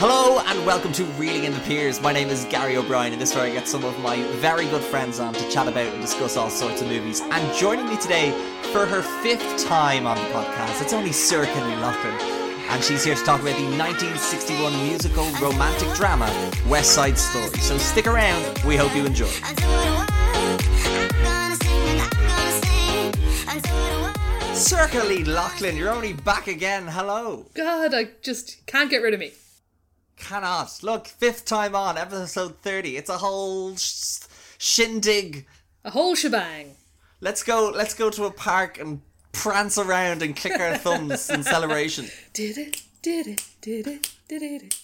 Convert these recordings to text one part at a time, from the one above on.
Hello and welcome to Reeling in the Piers. My name is Gary O'Brien, and this is where I get some of my very good friends on to chat about and discuss all sorts of movies. And joining me today for her fifth time on the podcast, it's only Sir Kenny Loughlin. And she's here to talk about the 1961 musical romantic drama West Side Story. So stick around, we hope you enjoy. Sorcha Lee Loughlin, you're only back again. Hello. God, I just can't get rid of me. Cannot. Look, fifth time on, episode 30. It's a whole sh- shindig. A whole shebang. Let's go let's go to a park and prance around and click our thumbs in celebration. Did it, did it, did it, did it.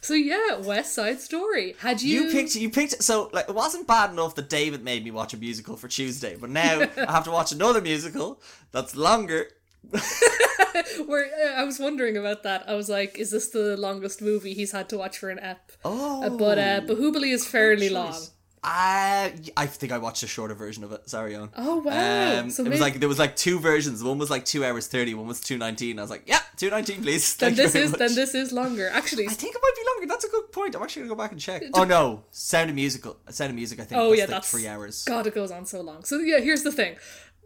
So yeah, West Side Story. Had you You picked you picked so like it wasn't bad enough that David made me watch a musical for Tuesday, but now I have to watch another musical that's longer. Where uh, I was wondering about that. I was like, is this the longest movie he's had to watch for an ep? Oh. Uh, but uh, Bahubali is fairly long. choice. I I think I watched a shorter version of it. Sorry, on. Oh, wow. Um, So it was like there was like two versions. One was like two hours thirty. One was two nineteen. I was like, yeah, two nineteen, please. Then Thank you this is much. then this is longer. Actually, I think it might be longer. That's a good point. I'm actually gonna go back and check. Oh no, Sound of Musical. Sound of Music. I think. oh that's yeah, like that's three hours. God, it goes on so long. So yeah, here's the thing: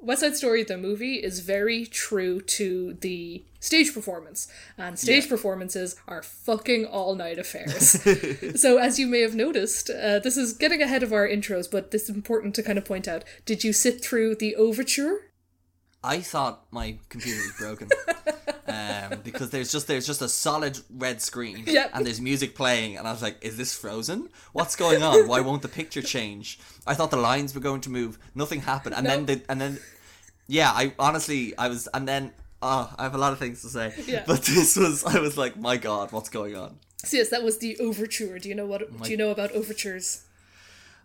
West Side Story, the movie, is very true to the stage performance, and stage Yeah. performances are fucking all night affairs. so as you may have noticed, uh, this is getting ahead of our intros, but this is important to kind of point out. Did you sit through the overture? I thought my computer was broken. Um, because there's just there's just a solid red screen Yep. and there's music playing and I was like, is this frozen? What's going on? Why won't the picture change? I thought the lines were going to move. Nothing happened. And then the and then yeah, I honestly I was and then oh, I have a lot of things to say. Yeah. But this was I was like, my god, what's going on? So yes, that was the overture. Do you know what? Do you know about overtures?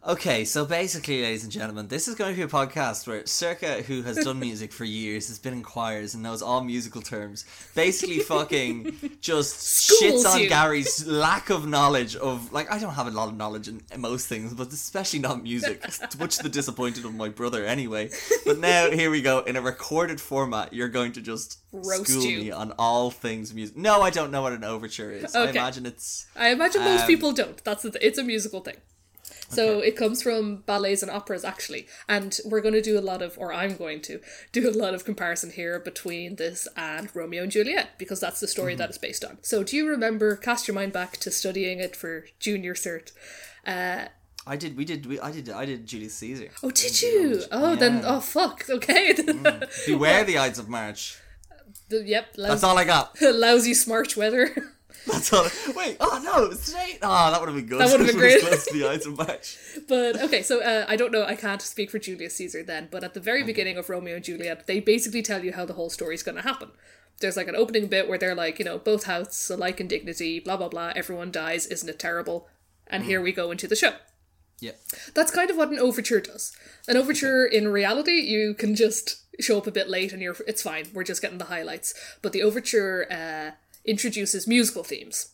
Okay, so basically, ladies and gentlemen, this is going to be a podcast where Sorcha, who has done music for years, has been in choirs and knows all musical terms, basically fucking just Schools shits on you. Gary's lack of knowledge of, like, I don't have a lot of knowledge in, most things, but especially not music, much the disappointed of my brother anyway. But now, here we go, in a recorded format, you're going to just Roast school you. me on all things music. No, I don't know what an overture is. I imagine it's. I imagine most Um, people don't. That's the th- it's a musical thing. So it comes from ballets and operas actually, and we're going to do a lot of, or I'm going to do a lot of comparison here between this and Romeo and Juliet because that's the story that it's based on. So do you remember? Cast your mind back to studying it for junior cert. Uh, I did, we did, we, I did, I did Julius Caesar. oh, did you? Oh, then oh fuck. Okay. Beware the Ides of March. The- yep. That's all I got. lousy smart weather. That's all. Wait. Oh no, it's today. Oh, that would have been good. That would have been great. Close to the Ides of March. But okay, so uh, I don't know, I can't speak for Julius Caesar then, but at the very beginning of Romeo and Juliet, they basically tell you how the whole story is going to happen. There's like an opening bit where they're like, you know, both houses alike in dignity, blah blah blah, everyone dies, isn't it terrible? And here we go into the show. Yeah. That's kind of what an overture does. An overture in reality, you can just show up a bit late and you're it's fine. We're just getting the highlights. But the overture uh, introduces musical themes.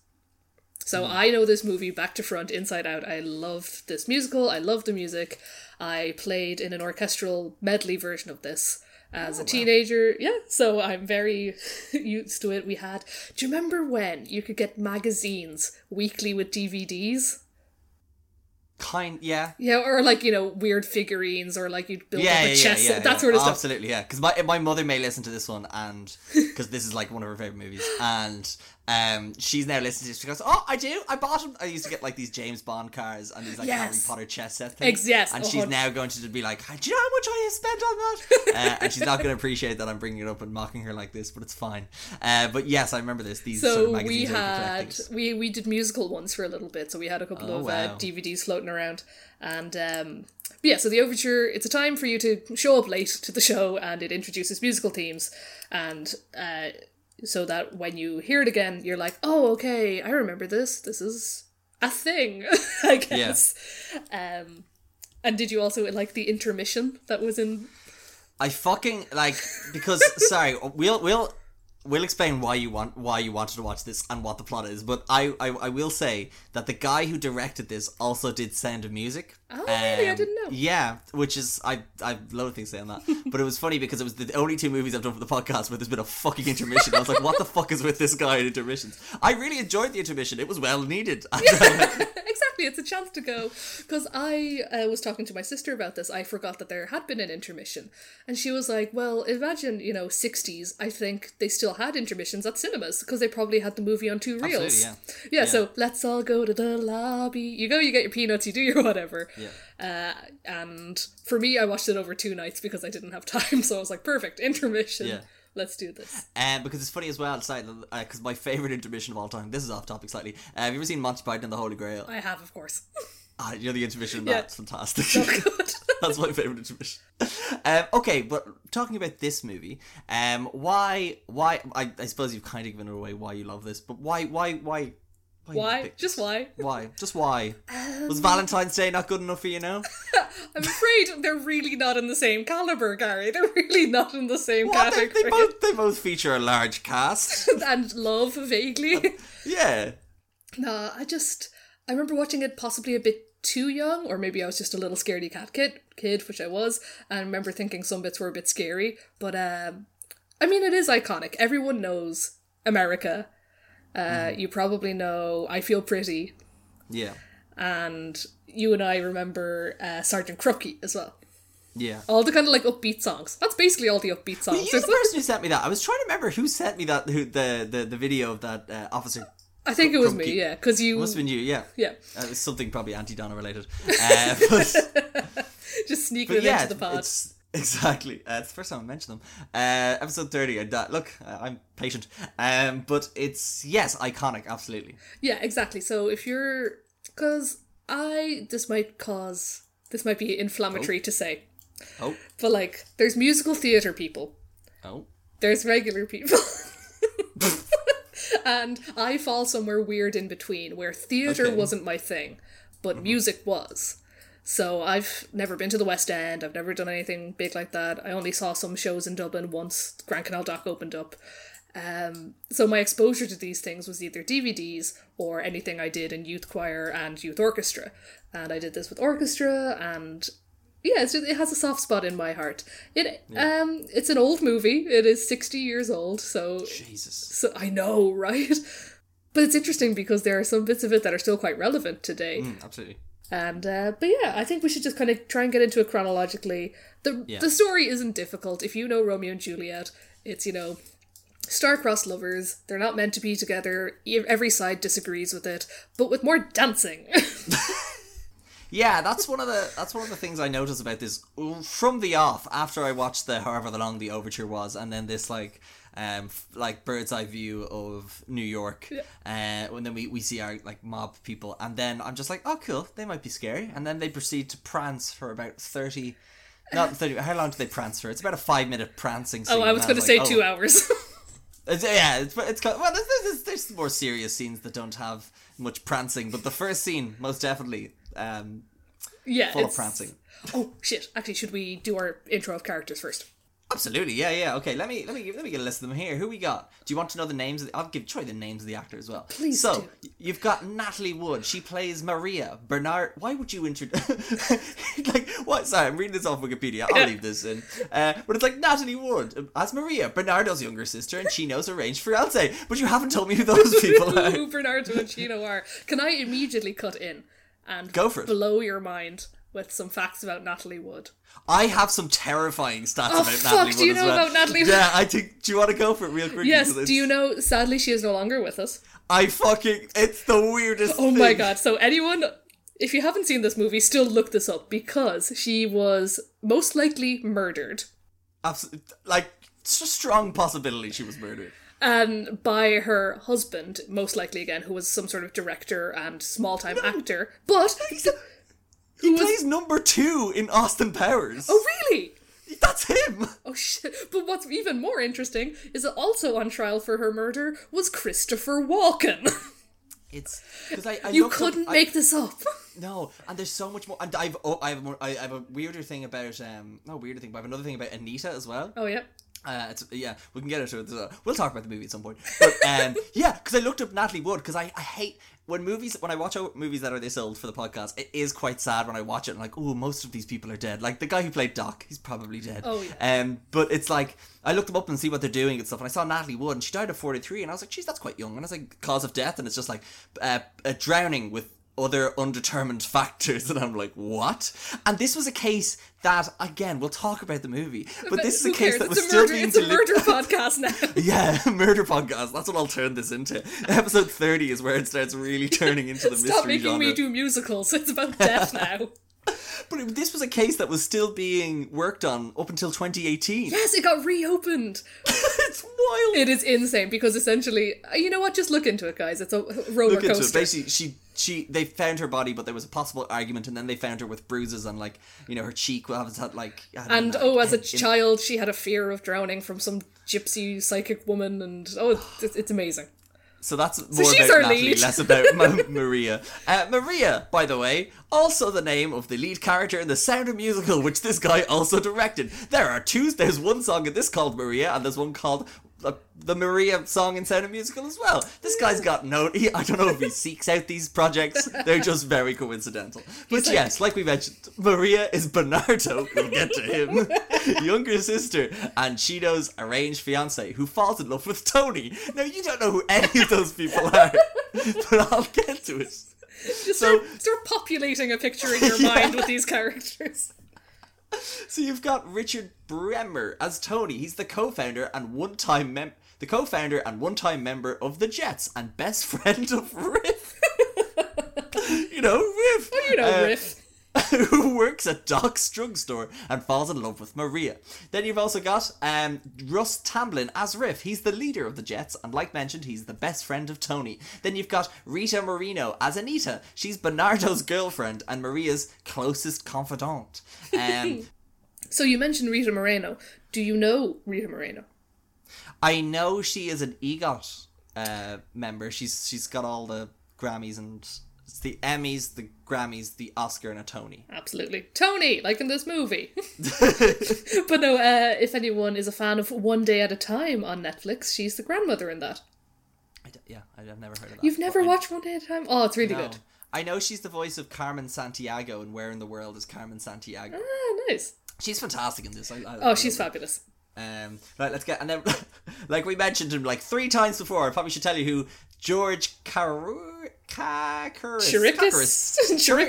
So hmm. I know this movie back to front, inside out. I loved this musical. I loved the music. I played in an orchestral medley version of this as a oh, teenager. Yeah, so I'm very used to it. We had. Do you remember when you could get magazines weekly with DVDs? Kind. Yeah. Yeah, or like you know weird figurines, or like you'd build Yeah, up a yeah, chest, yeah, that yeah. sort of stuff. Absolutely, yeah. Because my my mother may listen to this one, and because this is like one of her favorite movies, and um, she's now listening to this. Goes, "Oh, I do. I bought them. I used to get like these James Bond cars and these like Harry Potter chess set things. Ex- yes, and a she's now going to be like, "Do you know how much I have spent on that?" uh, and she's not going to appreciate that I'm bringing it up and mocking her like this, but it's fine. Uh, but yes, I remember this. These sort of So we magazines where you could collect had we we did musical ones for a little bit. So we had a couple Oh, of wow. uh, DVDs floating around, and um, but yeah. So the overture, it's a time for you to show up late to the show, and it introduces musical themes, and uh, so that when you hear it again, you're like, oh, okay, I remember this. This is a thing, I guess. Um, and did you also like the intermission that was in? I fucking like because sorry, we'll we'll we'll explain why you want why you wanted to watch this and what the plot is. But I, I, I will say that the guy who directed this also did Sound of Music. Oh, really? I didn't know. Yeah, which is I I have a lot of things to say on that. but it was funny because it was the only two movies I've done for the podcast where there's been a fucking intermission. I was like, what the fuck is with this guy in intermissions? I really enjoyed the intermission. It was well needed. exactly, it's a chance to go. Because I uh, was talking to my sister about this. I forgot that there had been an intermission, and she was like, "Well, imagine you know, '60s. I think they still had intermissions at cinemas because they probably had the movie on two reels. yeah. yeah. Yeah. So let's all go to the lobby. You go, you get your peanuts, you do your whatever. Yeah. Uh, and for me, I watched it over two nights because I didn't have time. So I was like, perfect intermission. Yeah. Let's do this. Um, because it's funny as well, because my favorite intermission of all time. This is off topic slightly. Uh, have you ever seen Monty Python and the Holy Grail? I have, of course. Ah, you know the intermission. Yeah. That's fantastic. So good. That's my favorite intermission. Um, okay, but talking about this movie, um, why, why? I, I suppose you've kind of given away why you love this, but why, why, why? Why? Why? Just why? Why? Just why? Um, Was Valentine's Day not good enough for you now? I'm afraid they're really not in the same caliber, Gary. They're really not in the same What? They, category. they both they both feature a large cast. and love vaguely. yeah. nah, I just I remember watching it possibly a bit too young, or maybe I was just a little scaredy cat kid, kid, which I was, and I remember thinking some bits were a bit scary. But um, I mean, it is iconic. Everyone knows America. Uh, You probably know I Feel Pretty, Yeah. and you and I remember uh, Sergeant Krupke as well. Yeah. All the kind of like upbeat songs. That's basically all the upbeat songs. You're There's the person who sent me that. I was trying to remember who sent me that. Who the the, the video of that uh, officer. I think it was me, yeah, because you Must have been you. Yeah. yeah Uh, it was something probably anti Donna related. Uh, but, just sneaking but it yeah, into the pod. it's exactly. Uh, it's the first time I mentioned them. Uh, episode thirty. I di- look, uh, I'm patient. Um, but it's yes, iconic. Absolutely. Yeah, exactly. So if you're, because I this might cause this might be inflammatory to say, Oh, but like there's musical theater people, oh. there's regular people. and I fall somewhere weird in between where theater Okay. wasn't my thing, but music was. So I've never been to the West End. I've never done anything big like that. I only saw some shows in Dublin once Grand Canal Dock opened up. Um, so my exposure to these things was either DVDs or anything I did in youth choir and youth orchestra. And I did this with orchestra and yeah, it's just, it has a soft spot in my heart. It um it's an old movie. It is 60 years old, so Jesus. so I know, right? But it's interesting because there are some bits of it that are still quite relevant today. Mm, absolutely. And uh, but yeah, I think we should just kind of try and get into it chronologically. the Yeah. The story isn't difficult. If you know Romeo and Juliet, it's you know star-crossed lovers. They're not meant to be together. Every side disagrees with it, but with more dancing. Yeah, that's one of the that's one of the things I noticed about this from the off. After I watched the however long the overture was, and then this like um f- like bird's eye view of New York, uh, and then we we see our like mob people, and then I'm just like, oh cool, they might be scary, and then they proceed to prance for about thirty. Not thirty. How long do they prance for? It's about a five-minute prancing scene. oh, I was going to like, say oh. two hours. It's, yeah, it's it's well. There's, there's, there's more serious scenes that don't have much prancing, but the first scene most definitely um, yeah, full of prancing. Oh shit! Actually, should we do our intro of characters first? Absolutely, yeah, yeah. Okay, let me let me let me get a list of them here. Who we got? Do you want to know the names? Of the, I'll give try the names of the actor as well. Please So do. you've got Natalie Wood. She plays Maria Bernard. Why would you introduce? like what? Sorry, I'm reading this off Wikipedia. I'll leave this in. Uh, but it's like Natalie Wood as Maria, Bernardo's younger sister, and Chino's arranged fiance. But you haven't told me who those people are. Who Bernardo and Chino are. Can I immediately cut in and Go for it. blow your mind with some facts about Natalie Wood? I have some terrifying stats Oh, about fuck, Natalie Wood. do you know well. about Natalie Wood? Yeah, I think. Do you want to go for it real quick? Yes. Do you know? Sadly, she is no longer with us. I fucking. It's the weirdest. Oh my god! So anyone, if you haven't seen this movie, still look this up because she was most likely murdered, Absolutely, like it's a strong possibility she was murdered. and by her husband, most likely again, who was some sort of director and small-time actor. But He plays number two in Austin Powers. oh really? That's him. Oh shit! But what's even more interesting is that also on trial for her murder was Christopher Walken. It's because I, I you couldn't I- make this up. no, and there's so much more. And I've oh, I have a more, I have a weirder thing about um not a weirder thing, but I have another thing about Anita as well. Oh yeah. Uh, it's, yeah, we can get into it. We'll talk about the movie at some point. But um, yeah, because I looked up Natalie Wood because I, I hate when movies when I watch out movies that are this old for the podcast. It is quite sad when I watch it. and like, oh, most of these people are dead. Like the guy who played Doc, he's probably dead. Oh, yeah. Um, but it's like I looked them up and see what they're doing and stuff. And I saw Natalie Wood, and she died at forty three, and I was like, geez, that's quite young. And I was like, cause of death, and it's just like uh, uh, drowning with other undetermined factors and I'm like what and this was a case that again we'll talk about the movie but, this is a case cares? that was it's a still murder, being it's a murder podcast now. yeah murder podcast that's what I'll turn this into episode 30 is where it starts really turning into the mystery. genre. Stop making me do musicals. It's about death now. but it- this was a case that was still being worked on up until 2018 yes, it got reopened. it's wild It is insane because essentially, uh, you know what? Just look into it, guys. It's a roller look into it coaster. basically she she they found her body but there was a possible argument and then they found her with bruises on like you know her cheek was had like And like, oh, as a child, she had a fear of drowning from some gypsy psychic woman, and oh, it's, it's amazing. So that's more she's about our Natalie, lead. less about Ma- Maria. Uh, Maria, by the way, also the name of the lead character in the Sound of Musical, which this guy also directed. There are two. There's one song in this called Maria, and there's one called uh, the Maria song in Sound of Musical as well. This guy's got no. He, I don't know if he seeks out these projects. They're just very coincidental. But like- yes, like we mentioned, Maria is Bernardo. We'll get to him. Younger sister and Chino's arranged fiance who falls in love with Tony. Now you don't know who any of those people are, but I'll get to it. Just So- start, start populating a picture in your mind with these characters. So you've got Richard Beymer as Tony. He's the co-founder and one-time mem- the co-founder and one-time member of the Jets and best friend of Riff. you know, Riff. Oh, you know, Uh, Riff. who works at Doc's drugstore and falls in love with Maria. Then you've also got um, Russ Tamblyn as Riff. He's the leader of the Jets, and like mentioned, he's the best friend of Tony. Then you've got Rita Moreno as Anita. She's Bernardo's girlfriend and Maria's closest confidant. Um, So you mentioned Rita Moreno. Do you know Rita Moreno? I know she is an EGOT uh, member. She's she's got all the Grammys and it's the Emmys, the Grammys, the Oscar, and a Tony. Absolutely. Tony, like in this movie. but no, uh, if anyone is a fan of One Day at a Time on Netflix, she's the grandmother in that. I d- yeah, I've never heard of that. You've never I- watched One Day at a Time? Oh, it's really No. good. I know she's the voice of Carmen Sandiego and Where in the World is Carmen Sandiego. Ah, nice. She's fantastic in this. I, I, Oh, she's fabulous. Um, right, let's get and then, like we mentioned him like three times before. I probably should tell you who George Karu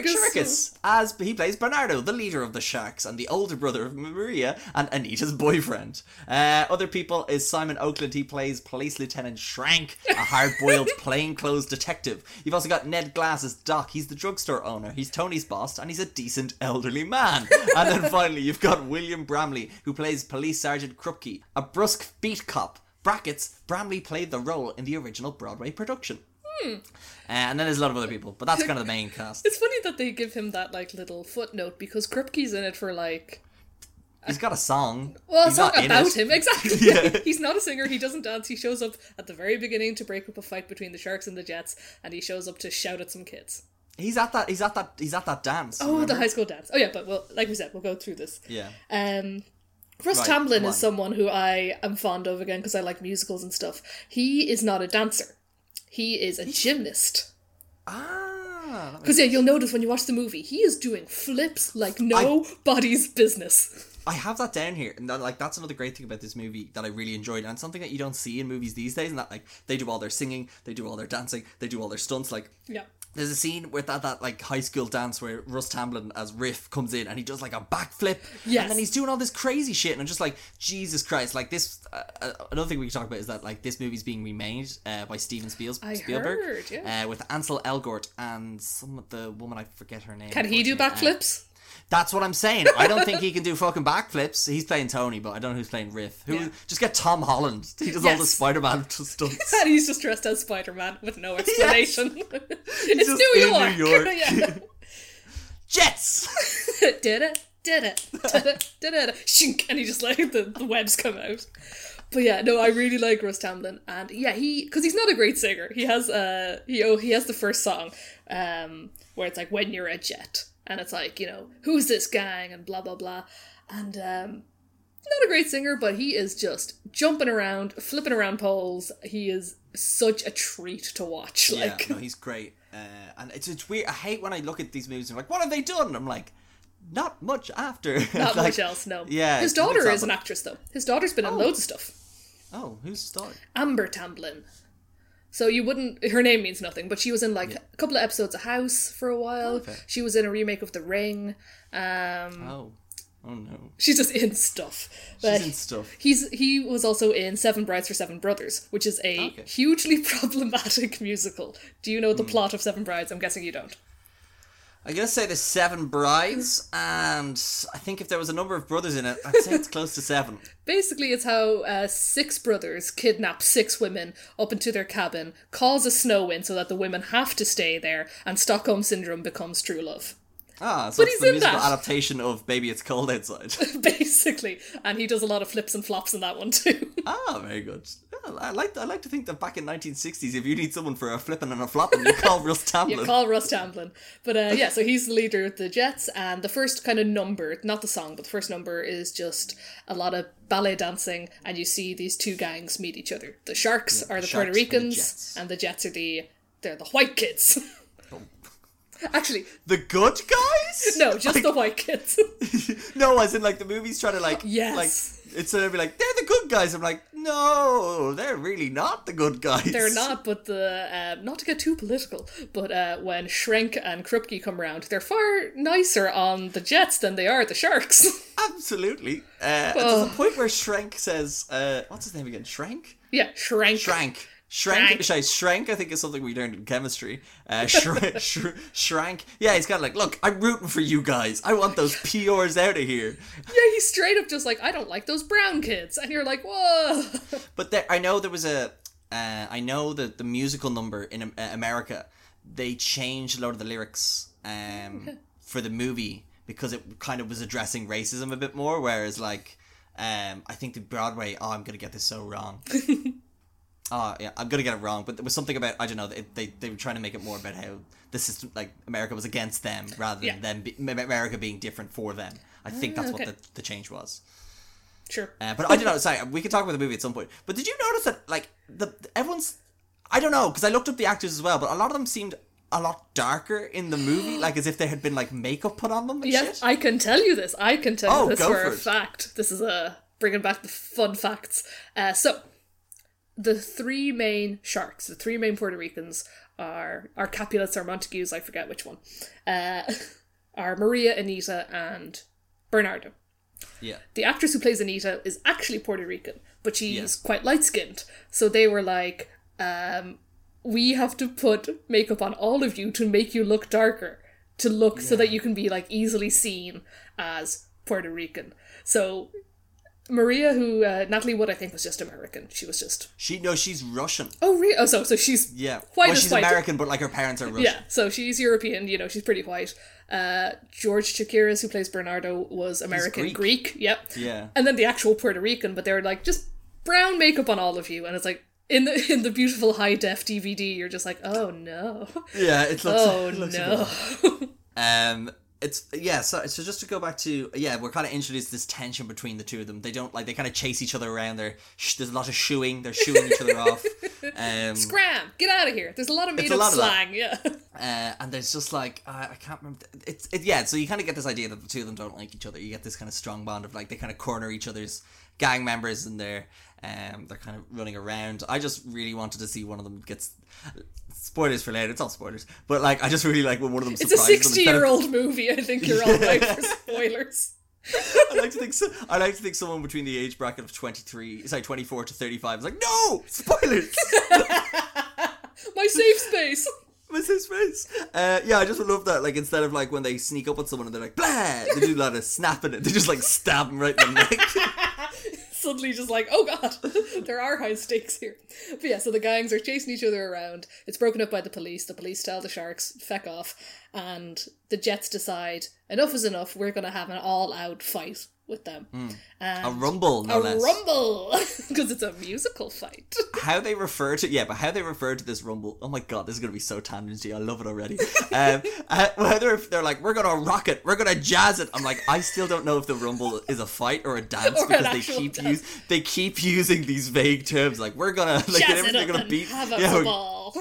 Chirikus as he plays Bernardo, the leader of the Sharks and the older brother of Maria and Anita's boyfriend. Uh, other people is Simon Oakland. He plays Police Lieutenant Shrank, a hard-boiled plainclothes detective. You've also got Ned Glass as Doc. He's the drugstore owner. He's Tony's boss, and he's a decent elderly man. and then finally, you've got William Bramley, who plays Police Sergeant Krupke, a brusque beat cop. Brackets, Bramley played the role in the original Broadway production. Hmm. Uh, and then there's a lot of other people, but that's kind of the main cast. It's funny that they give him that like little footnote because Krupke's in it for like He's got a song. well, He's it's not not in about it. him exactly. Yeah. He's not a singer. He doesn't dance. He shows up at the very beginning to break up a fight between the Sharks and the Jets, and he shows up to shout at some kids. He's at that. He's at that. He's at that dance. Oh, the high school dance. Oh yeah, but well, like we said, we'll go through this. Yeah. Um, Russ Right, Tamblyn is someone who I am fond of again because I like musicals and stuff. He is not a dancer. He is a gymnast. Ah. Because yeah, you'll notice when you watch the movie, he is doing flips like nobody's business. I have that down here, and that, like that's another great thing about this movie that I really enjoyed, and something that you don't see in movies these days. And that like they do all their singing, they do all their dancing, they do all their stunts. Like Yeah. There's a scene with that that like high school dance where Russ Tamblyn as Riff comes in and he does like a backflip, Yes. and then he's doing all this crazy shit, and I'm just like Jesus Christ! Like this, uh, uh, another thing we can talk about is that like this movie's being remade uh, by Steven Spiels- I Spielberg, heard, yeah. uh, with Ansel Elgort and some of the woman I forget her name. Can he do. Uh, backflips? That's what I'm saying. I don't think he can do fucking backflips. He's playing Tony, but I don't know who's playing Riff. Who? Yeah. Just get Tom Holland. He does all the Spider-Man stunts. and he's just dressed as Spider Man with no explanation. it's New York. New York. yeah. Jets. did it, did it, did it, did it, shink, and he just like the, the webs come out. But yeah, no, I really like Russ Tamblyn, and yeah, he because he's not a great singer. He has uh he oh he has the first song, um, where it's like when you're a jet, and it's like you know who's this gang and blah blah blah, and um, not a great singer, but he is just jumping around, flipping around poles. He is such a treat to watch. Yeah, Like, no, he's great. Uh, and it's, it's weird. I hate when I look at these movies and I'm like, what have they done? I'm like, not much after. not Like, much else. No. yeah, his daughter is an actress though. His daughter's been in loads of stuff. Oh, who's the star? Amber Tamblyn. So you wouldn't. Her name means nothing, but she was in like a couple of episodes of House for a while. Okay. She was in a remake of The Ring. Um, Oh, oh no, she's just in stuff. she's in stuff. He's he was also in Seven Brides for Seven Brothers, which is a Okay. hugely problematic musical. Do you know the plot of Seven Brides? I'm guessing you don't. I'm gonna say there's seven brides, and I think if there was a number of brothers in it, I'd say it's close to seven. Basically, it's how uh, six brothers kidnap six women up into their cabin, cause a snow in so that the women have to stay there, and Stockholm Syndrome becomes true love. Ah, so But it's the musical that. adaptation of Baby It's Cold Outside. Basically, and he does a lot of flips and flops in that one too. ah, very good. Yeah, I like I like to think that back in 1960s, if you need someone for a flipping and a flopping, you call Russ Tamblyn. You call Russ Tamblyn. But uh, yeah, so he's the leader of the Jets, and the first kind of number, not the song, but the first number is just a lot of ballet dancing, and you see these two gangs meet each other. The Sharks are the, Sharks Puerto are the Ricans, and the Jets are the they're the white kids. Actually, the good guys? no, just the white kids. no, as in like the movie's trying to like Yes. like it's gonna be like they're the good guys. I'm like, no, they're really not the good guys. They're not, but the um, not to get too political, but uh, when Shrenk and Krupke come around, they're far nicer on the Jets than they are the Sharks. Absolutely. Uh, There's a point where Shrank says, uh, "What's his name again? Shrank? yeah, Shrank. Shrank." Shrank, Shrank. sorry, Shrank, I think is something we learned in chemistry. Uh, shrank, shrank. Yeah, he's kind of like, look, I'm rooting for you guys. I want those PRs out of here. Yeah, he's straight up just like, I don't like those brown kids, and you're like, whoa. But there, I know there was a, uh, I know that the musical number in uh, America, they changed a lot of the lyrics um, for the movie because it kind of was addressing racism a bit more. Whereas, like, um, I think the Broadway, oh, I'm gonna get this so wrong. Oh yeah, I'm gonna get it wrong, but there was something about I don't know. They they, they were trying to make it more about how the system, like America, was against them rather than Yeah. them be, America being different for them. I think that's okay. what the, the change was. Sure. Uh, but I did not. Know, sorry, we can talk about the movie at some point. But did you notice that like the everyone's? I don't know because I looked up the actors as well, but a lot of them seemed a lot darker in the movie, like as if there had been like makeup put on them Yeah, shit. I can tell you this. I can tell Oh, you this for, for a fact. This is a bringing back the fun facts. Uh, so, the three main sharks, the three main Puerto Ricans are are Capulets or Montagues. I forget which one. Uh, are Maria, Anita, and Bernardo. Yeah, The actress who plays Anita is actually Puerto Rican, but she's Yes. quite light skinned. So they were like, um, we have to put makeup on all of you to make you look darker, to look so that you can be like easily seen as Puerto Rican. So Maria, who uh, Natalie Wood, I think was just American. She was just she no, she's Russian. oh really? Oh, so so she's Yeah, white well, she's white. American, but like her parents are Russian. Yeah, so she's European, you know, she's pretty white. Uh, George Chakiris, who plays Bernardo, was American Greek. Greek. Yep. Yeah. And then the actual Puerto Rican, but they were like, just brown makeup on all of you. And it's like, in the in the beautiful high def DVD, you're just like, oh no. Yeah, it looks. Oh it looks no. Um, it's yeah. So so just to go back to yeah, we're kind of introduced this tension between the two of them. They don't like they kind of chase each other around. They're sh- there's a lot of shooing. They're shooing each other off. Um, Scram! Get out of here. There's a lot of made up slang, yeah. uh, and there's just like uh, I can't remember. It's it, yeah. So you kind of get this idea that the two of them don't like each other. You get this kind of strong bond of like they kind of corner each other's gang members and they're um they're kind of running around. I just really wanted to see one of them gets. Spoilers for later. It's all spoilers, but like I just really like when one of them. It's a sixty-year-old movie. I think you're all right for spoilers. I like to think so, I like to think someone between the age bracket of twenty three, sorry, twenty four to thirty five is like, no spoilers. My safe space. What's his face? Uh, yeah, I just love that. Like instead of like when they sneak up on someone and they're like, blah, they do a lot of snapping it. They just like stab him right in the neck. suddenly just like, oh god, there are high stakes here. But yeah, so the gangs are chasing each other around. It's broken up by the police. The police tell the sharks, feck off. And the Jets decide, enough is enough. We're going to have an all out fight with them. a rumble, no a less. rumble because it's a musical fight. how they refer to yeah, but how they refer to this rumble. Oh my god, this is gonna be so tangenty. I love it already. um, uh, whether if they're like we're gonna rock it, we're gonna jazz it. I'm like I still don't know if the rumble is a fight or a dance Or because they keep dance. use they keep using these vague terms like we're gonna like Jazz everything up gonna beat have a yeah, ball.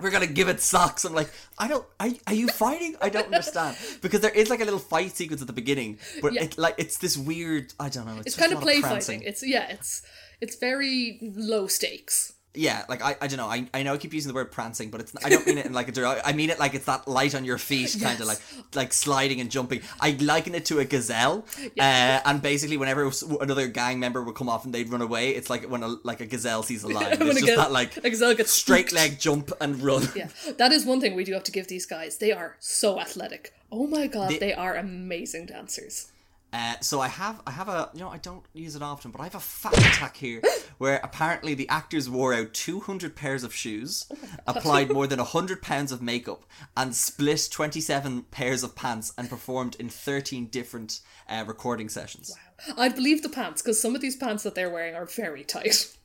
We're gonna give it socks. I'm like I don't. Are, are you fighting? I don't understand because there is like a little fight sequence at the beginning, but Yeah. it like it's this weird. I don't know. It's, It's kind of play fighting. It's yeah, it's it's very low stakes. Yeah, like I, I don't know. I, I know I keep using the word prancing, but it's I don't mean it in like a I mean it like it's that light on your feet kind of Yes. like like sliding and jumping. I liken it to a gazelle, uh, and basically whenever another gang member would come off and they'd run away, it's like when a like a gazelle sees a lion. It's just ga- that like a gazelle gets straight spooked. leg jump and run. Yeah, that is one thing we do have to give these guys. They are so athletic. Oh my god, They- they are amazing dancers. Uh, so I have I have a you know I don't use it often, but I have a fact attack here where apparently the actors wore out 200 pairs of shoes, applied more than 100 pounds of makeup, and split 27 pairs of pants and performed in 13 different uh, recording sessions. I'd believe the pants because some of these pants that they're wearing are very tight.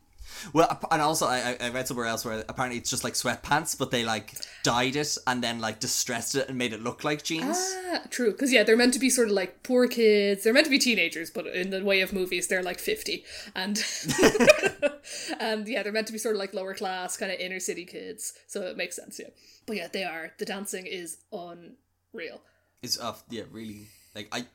Well, and also I, I- read somewhere else where apparently it's just like sweatpants, but they like dyed it and then like distressed it and made it look like jeans. Ah, true. Because yeah, they're meant to be sort of like poor kids. They're meant to be teenagers, but in the way of movies, they're like fifty, and and yeah, they're meant to be sort of like lower class, kind of inner city kids. So it makes sense, yeah. But yeah, they are. The dancing is unreal. It's uh, yeah, really like I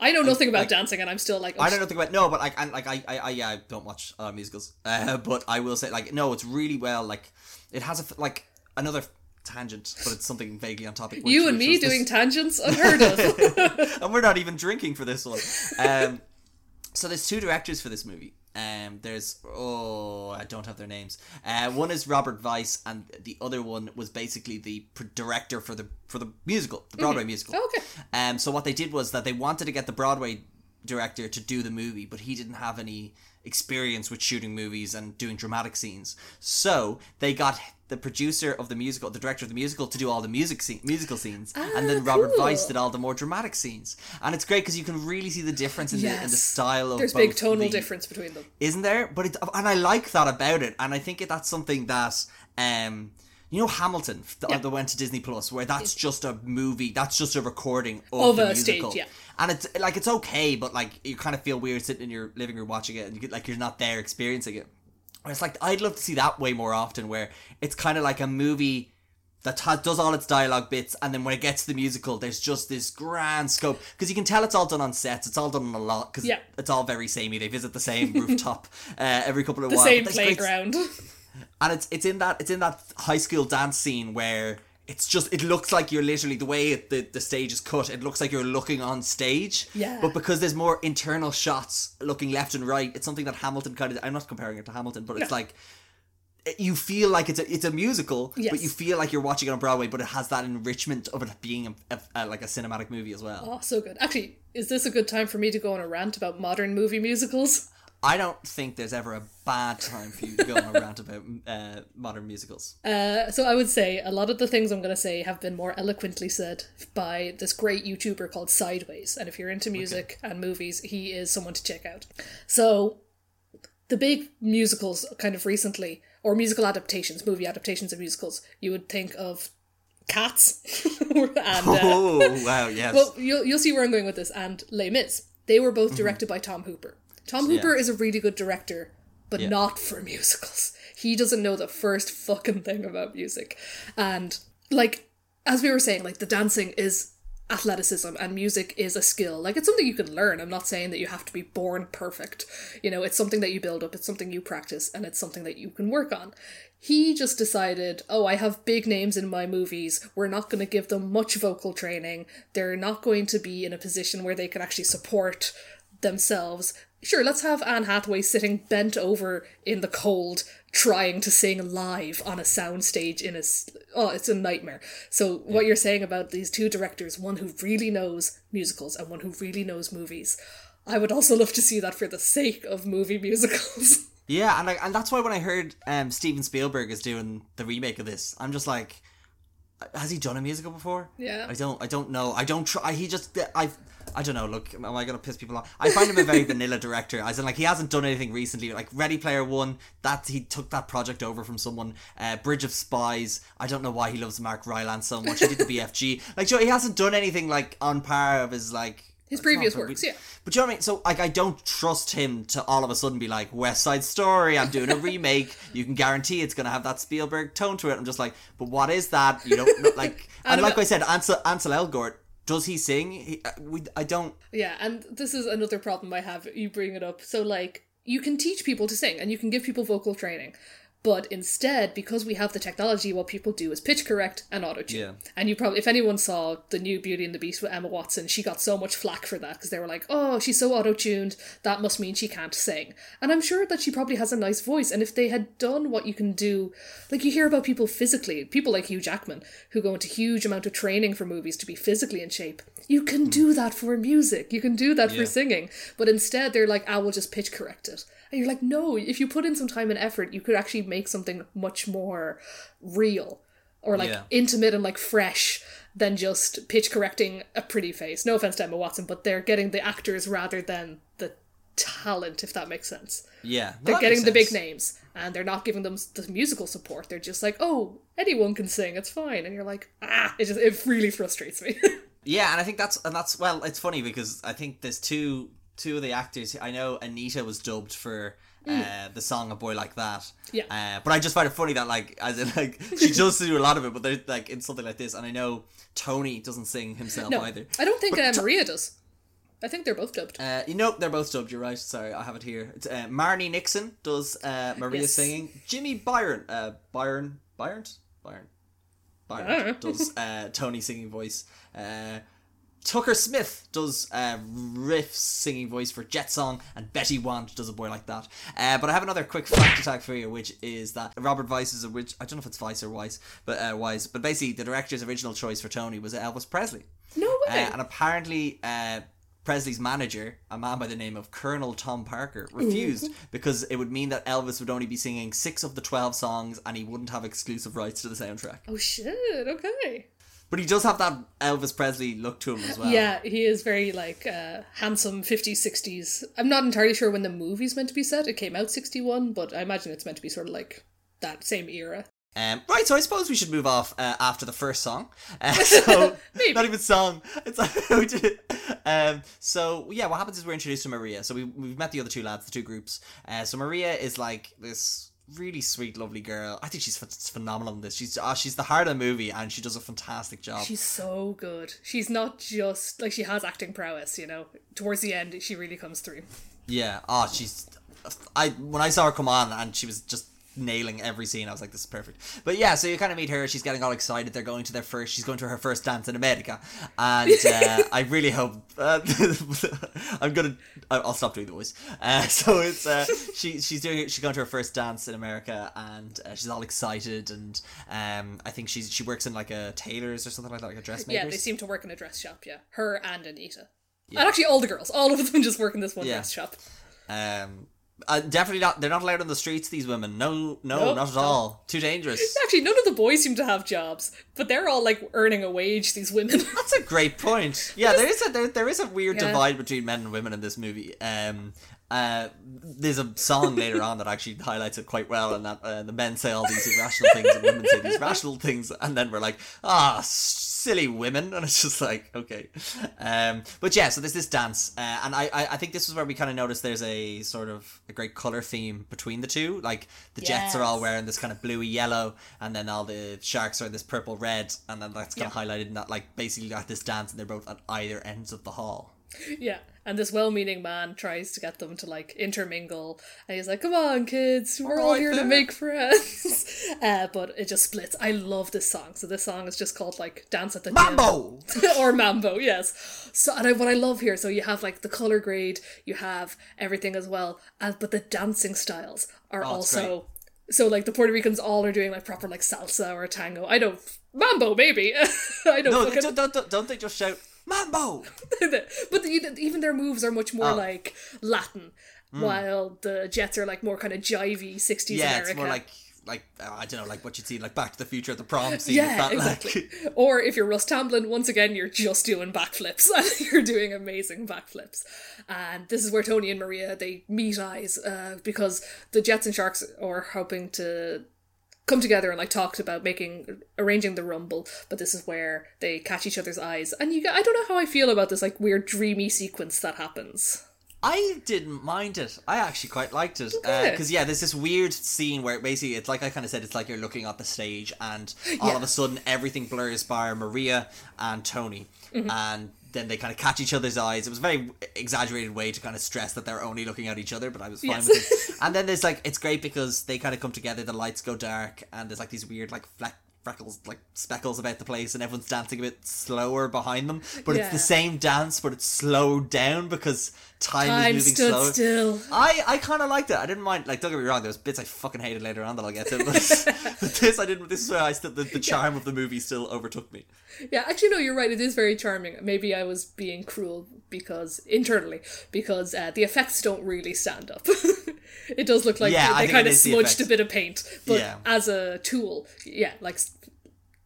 I know nothing about like- dancing, and I'm still like, oh, I don't know nothing about no, but like and like I, I, I yeah, I don't watch uh, musicals, uh, but I will say like no, it's really well like it has a like another tangent, but it's something vaguely on topic. which- you and me was this- doing tangents unheard of. and we're not even drinking for this one. Um, so there's two directors for this movie. Um, there's oh I don't have their names. Uh, one is Robert Weiss, and the other one was basically the pr- director for the for the musical, the Broadway musical. okay. Um, so what they did was that they wanted to get the Broadway director to do the movie, but he didn't have any experience with shooting movies and doing dramatic scenes. So they got the producer of the musical, the director of the musical, to do all the music scene, musical scenes, and then Robert cool. Weiss did all the more dramatic scenes. And it's great because you can really see the difference in, the, in the style of There's big tonal the- difference between them. isn't there? But it, and I like that about it, and I think that's something that um. You know Hamilton that, Yeah. that went to Disney Plus, where that's just a movie, that's just a recording of, Of the a stage, musical, yeah. and it's like it's okay, but like you kind of feel weird sitting in your living room watching it, and you get like you're not there experiencing it. Whereas like I'd love to see that way more often, where it's kind of like a movie that ha- does all its dialogue bits, and then when it gets to the musical, there's just this grand scope because you can tell it's all done on sets, it's all done on a lot because Yeah. it's all very samey. They visit the same rooftop uh, every couple of The while. same there's great- playground. and it's it's in that it's in that high school dance scene where it's just it looks like you're literally the way it, the the stage is cut. It looks like you're looking on stage. Yeah. But because there's more internal shots looking left and right, it's something that Hamilton kind of. I'm not comparing it to Hamilton, but it's like. Eh, you feel like it's a it's a musical, but you feel like you're watching it on Broadway, but it has that enrichment of it being a, a, a- like a cinematic movie as well. Oh, so good. Actually, is this a good time for me to go on a rant about modern movie musicals? I don't think there's ever a bad time for you to go on a rant about uh, modern musicals. Uh, so I would say a lot of the things I'm going to say have been more eloquently said by this great YouTuber called Sideways. And if you're into music and movies, he is someone to check out. So the big musicals kind of recently, or musical adaptations, movie adaptations of musicals, you would think of Cats and uh, Oh wow, yes. well, you'll you'll see where I'm going with this. And Les Mis, they were Mm-hmm. both directed by Tom Hooper. Tom Hooper is a really good director, but Yeah. not for musicals. He doesn't know the first fucking thing about music, and like as we were saying, like the dancing is athleticism and music is a skill. Like it's something you can learn. I'm not saying that you have to be born perfect. You know, it's something that you build up, it's something you practice, and it's something that you can work on. He just decided, oh, I have big names in my movies. We're not going to give them much vocal training. They're not going to be in a position where they can actually support themselves. Sure, let's have Anne Hathaway sitting bent over in the cold trying to sing live on a soundstage in a. oh it's a nightmare so what you're saying about these two directors one who really knows musicals and one who really knows movies i would also love to see that for the sake of movie musicals Yeah, and like, and that's why when I heard um, Steven Spielberg is doing the remake of this, I'm just like, has he done a musical before? Yeah. I don't. I don't know. I don't try. He just. I. I don't know. Look, am I gonna piss people off? I find him a very vanilla director. As in, like he hasn't done anything recently. Like Ready Player One, that he took that project over from someone. Uh, Bridge of Spies. I don't know why he loves Mark Rylance so much. He did the BFG. Like, Joe, he hasn't done anything like on par of his like His previous works, yeah. But you know what I mean? So like I don't trust him to all of a sudden be like West Side Story, I'm doing a remake. You can guarantee it's gonna have that Spielberg tone to it. I'm just like, but what is that? You don't know, like and like know. I said, Ansel Ansel Elgort, does he sing? He, uh, we, I don't Yeah, and this is another problem I have. You bring it up. So, like, you can teach people to sing and you can give people vocal training. But instead, because we have the technology, what people do is pitch correct and auto tune. Yeah. And you probably, if anyone saw the new Beauty and the Beast with Emma Watson, she got so much flack for that because they were like, oh, she's so auto tuned, that must mean she can't sing. And I'm sure that she probably has a nice voice. And if they had done what you can do, like you hear about people physically, people like Hugh Jackman, who go into huge amount of training for movies to be physically in shape. You can hmm. do that for music. You can do that Yeah. for singing. But instead, they're like, ah, I will just pitch correct it. And you're like, no, if you put in some time and effort, you could actually make something much more real or like Yeah. intimate and like fresh than just pitch correcting a pretty face. No offense to Emma Watson, but they're getting the actors rather than the talent, if that makes sense. yeah. They're getting the big names and they're not giving them the musical support. They're just like, oh, anyone can sing, it's fine. And you're like, ah, it just, it really frustrates me. Yeah, and I think that's and that's well, it's funny because I think there's two two of the actors. I know Anita was dubbed for uh, the song "A Boy Like That." Mm. Yeah. Uh, but I just find it funny that like as in like she does do a lot of it, but they're like in something like this, and I know Tony doesn't sing himself no, either. I don't think But uh, Maria does. I think they're both dubbed. Uh, you know, they're both dubbed. You're right. Sorry, I have it here. It's uh, Marni Nixon does uh, Maria Yes. singing. Jimmy Byron, uh, Byron, Byron, Byron, Byron does uh, Tony singing voice. Tucker Smith does uh, riff singing voice for Jet Song, and Betty Wand does a boy like that. Uh, but I have another quick fact attack for you, which is that Robert Weiss is a which I don't know if it's Weiss or Weiss, but uh, Weiss. But basically, the director's original choice for Tony was Elvis Presley. No Uh, way. and apparently, uh, Presley's manager, a man by the name of Colonel Tom Parker, refused because it would mean that Elvis would only be singing six of the 12 songs and he wouldn't have exclusive rights to the soundtrack. oh shit, okay. But he does have that Elvis Presley look to him as well. Yeah, he is very like uh, handsome 50s, 60s. I'm not entirely sure when the movie's meant to be set. It came out 61, but I imagine it's meant to be sort of like that same era. Um, right, so I suppose we should move off uh, after the first song. Uh, so Maybe. not even song. It's like, we did- um, so yeah, what happens is we're introduced to Maria. So we we've met the other two lads, the two groups. Uh, so Maria is like this really sweet, lovely girl. I think she's ph- phenomenal in this. She's uh, she's the heart of the movie, and she does a fantastic job. She's so good. She's not just like she has acting prowess, you know. Towards the end, she really comes through. Yeah. Oh, she's. I when I saw her come on and she was just nailing every scene, I was like, this is perfect. But yeah, so you kind of meet her. She's getting all excited. They're going to their first. She's going to her first dance in America, and uh, I really hope. Uh, I'm gonna. I'll stop doing the voice. Uh, so it's uh, she. She's doing. She's going to her first dance in America, and uh, she's all excited. And um, I think she's she works in like a tailor's or something like that, like a dressmaker's. Yeah, they seem to work in a dress shop, yeah. Her and Anita. And actually, all the girls. All of them just work in this one Yeah. dress shop. Um, uh, definitely not. They're not allowed on the streets. These women. No, no, Nope, not at all. Too dangerous. Actually, none of the boys seem to have jobs, but they're all like earning a wage, these women. That's a great point. Yeah, there is a there, there is a weird Yeah. divide between men and women in this movie. Um, uh, there's a song later on that actually highlights it quite well, and that uh, the men say all these irrational things and women say these rational things, and then we're like, ah, silly women, and it's just like, okay. Um, but yeah, so there's this dance, uh, and I, I I think this is where we kind of notice there's a sort of a great color theme between the two. Like the Jets are all wearing this kind of bluey yellow, and then all the Sharks are this purple red, and then that's kind of highlighted in that like basically at this dance, and they're both at either ends of the hall. Yeah. And this well meaning man tries to get them to like intermingle. And he's like, come on, kids, we're all here to make friends. uh, but it just splits. I love this song. So this song is just called like Dance at the. Mambo. or mambo, yes. So and I, what I love here, so you have like the color grade, you have everything as well, uh, but the dancing styles are Oh, also so like the Puerto Ricans all are doing like proper like salsa or tango. I don't mambo maybe. I don't No, fucking don't, don't, don't they just shout Mambo? but the, even their moves are much more Oh. like Latin, while the Jets are like more kind of jivey '60s Yeah, America. it's more like like uh, I don't know, like what you'd see like Back to the Future at the prom scene. Yeah, that, exactly. Like, or if you're Russ Tamblyn, once again, you're just doing backflips and you're doing amazing backflips. And this is where Tony and Maria they meet eyes uh, because the Jets and Sharks are hoping to come together and like talked about making arranging the rumble but this is where they catch each other's eyes and you i don't know how i feel about this like weird dreamy sequence that happens I didn't mind it. I actually quite liked it Okay. because yeah, there's this weird scene where basically it's like I kind of said, it's like you're looking at the stage, and all Yeah. of a sudden everything blurs by Maria and Tony, Mm-hmm. and then they kind of catch each other's eyes. It was a very exaggerated way to kind of stress that they're only looking at each other, but I was fine Yes. with it. And then there's like it's great because they kind of come together. The lights go dark, and there's like these weird like fleck. Freckles like speckles about the place, and everyone's dancing a bit slower behind them. But it's the same dance, but it's slowed down because time, time is moving still I, I kind of liked it. I didn't mind. Like, don't get me wrong. There was bits I fucking hated later on that I'll get to. But, but this, I didn't. This is where I still the, the charm of the movie still overtook me. Yeah, actually, no, you're right. It is very charming. Maybe I was being cruel because internally, because uh, the effects don't really stand up. it does look like Yeah, I they kind of smudged a bit of paint, but Yeah. as a tool, yeah, like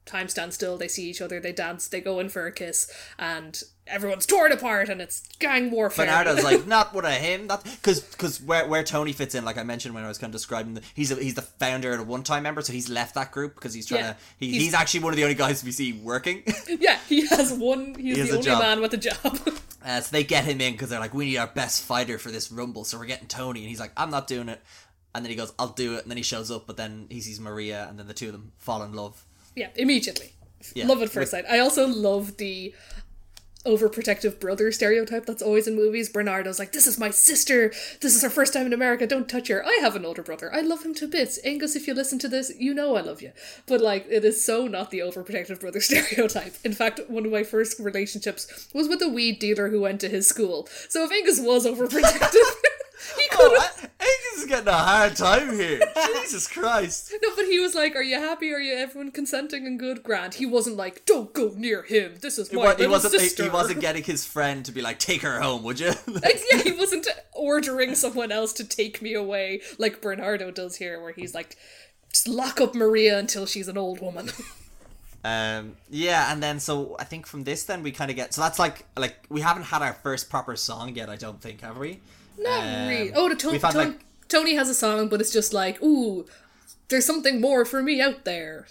time stands still. They see each other, they dance, they go in for a kiss, and everyone's torn apart, and it's gang warfare. Bernardo's like not one of him. That because because where where Tony fits in, like I mentioned when I was kind of describing, the, he's a, he's the founder and a one time member, so he's left that group because he's trying Yeah, to. He, he's- he's, actually one of the only guys we see working. yeah, he has one. He's has the only job. man with a job. Uh, so they get him in because they're like, we need our best fighter for this rumble, so we're getting Tony, and he's like, I'm not doing it. And then he goes, I'll do it, and then he shows up, but then he sees Maria, and then the two of them fall in love. Yeah, immediately. Yeah. Love at first sight. I also love the overprotective brother stereotype that's always in movies. Bernardo's like, This is my sister. This is her first time in America. Don't touch her. I have an older brother. I love him to bits. Angus, if you listen to this, you know I love you. But like, it is so not the overprotective brother stereotype. In fact, one of my first relationships was with a weed dealer who went to his school. So if Angus was overprotective, he could Oh, Angus is getting a hard time here. Jesus Christ. No, but he was like, "Are you happy? Are you everyone consenting and good?" Grant. He wasn't like, "Don't go near him. This is my he little wasn't. He, sister." he wasn't getting his friend to be like, "Take her home, would you?" Like, yeah, he wasn't ordering someone else to take me away like Bernardo does here, where he's like, "Just lock up Maria until she's an old woman." um. Yeah, and then so I think from this, then we kind of get. So that's like like we haven't had our first proper song yet. I don't think have we? Not Um, really. Oh, the Tony. like- Tony has a song, but it's just like, "Ooh, there's something more for me out there."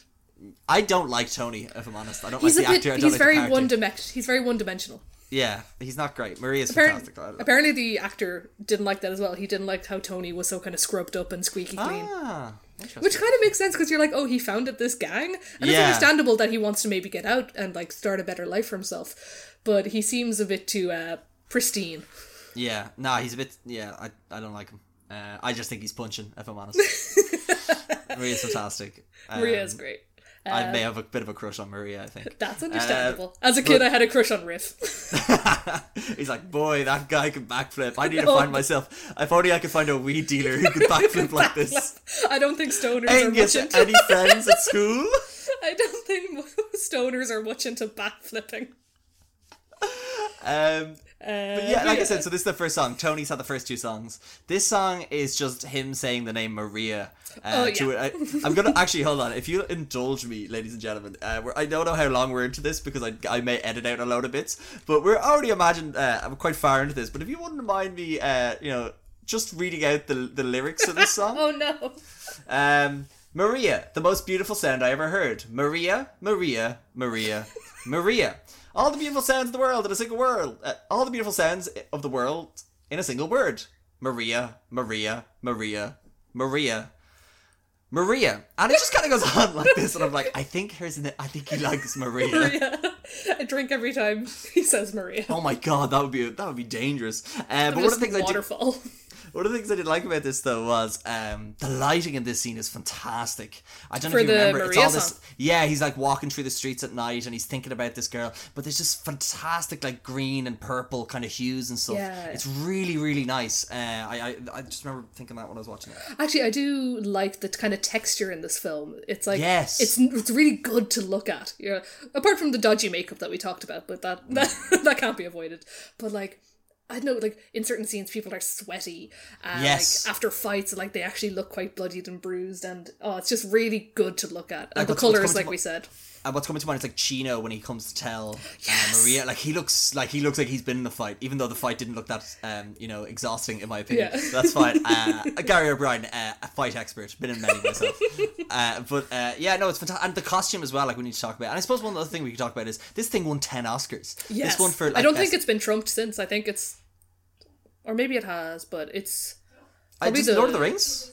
I don't like Tony. If I'm honest, I don't He's like a the bit. actor. He's like very one dimensional. He's very one dimensional. Yeah, he's not great. Maria's Apparently, fantastic. I don't know. apparently, the actor didn't like that as well. He didn't like how Tony was so kind of scrubbed up and squeaky clean. Ah. Which kind of makes sense because you're like, oh, he founded this gang, and it's understandable that he wants to maybe get out and like start a better life for himself. But he seems a bit too uh, pristine. Yeah, nah, he's a bit. Yeah, I, I don't like him. Uh, I just think he's punching. If I'm honest, Maria's fantastic. Um, Maria is great. I may have a bit of a crush on Maria. I think That's understandable. As a kid, I had a crush on Riff. he's like, boy, that guy can backflip. I need to find myself. If only I could find a weed dealer who could backflip like this. I don't think stoners Angus, are much into. any friends at school? I don't think stoners are much into backflipping. Um, Uh, but yeah, like I said, so this is the first song. Tony's had the first two songs. This song is just him saying the name Maria. Uh, Oh, yeah. it. I, I'm gonna actually hold on. If you indulge me, ladies and gentlemen, uh, we're, I don't know how long we're into this because I, I may edit out a load of bits, but we're already imagined. Uh, I'm quite far into this. But if you wouldn't mind me, uh, you know, just reading out the the lyrics of this song. oh no. Um, Maria, the most beautiful sound I ever heard. Maria, Maria, Maria, Maria. All the beautiful sounds of the world in a single word. Uh, all the beautiful sounds of the world in a single word. Maria, Maria, Maria, Maria. Maria, and it just kind of goes on like this, and I'm like, I think here's an, I think he likes Maria. Maria. I drink every time he says Maria. Oh my god, that would be that would be dangerous. Uh, but one of the things I did, waterfall. One of the things I did like about this though was um, the lighting in this scene is fantastic. I don't know For if you remember. it's all this. song? Yeah, he's like walking through the streets at night and he's thinking about this girl. But there's just fantastic like green and purple kind of hues and stuff. Yeah. It's really really nice. Uh, I, I I just remember thinking that when I was watching it. Actually, I do like the kind of texture in this film. It's like Yes. it's it's really good to look at. Yeah, apart from the dodgy makeup that we talked about, but that that, that can't be avoided. But like, I don't know, like in certain scenes, people are sweaty. Uh, Yes. Like after fights, like they actually look quite bloodied and bruised, and oh, it's just really good to look at. And Like, the what's- what's colors, like we said. And what's coming to mind is like Chino when he comes to tell Yes. uh, Maria, like he looks like he looks like he's been in the fight, even though the fight didn't look that um, you know exhausting in my opinion. Yeah. That's fine. Uh, Gary O'Brien, uh, a fight expert, been in many myself. uh, but uh, yeah, no, it's fantastic, and the costume as well. Like we need to talk about. And I suppose one other thing we could talk about is this thing won ten Oscars. Yes. This one for like, I don't best- think it's been trumped since. I think it's, or maybe it has, but it's. I just, the- Lord of the Rings.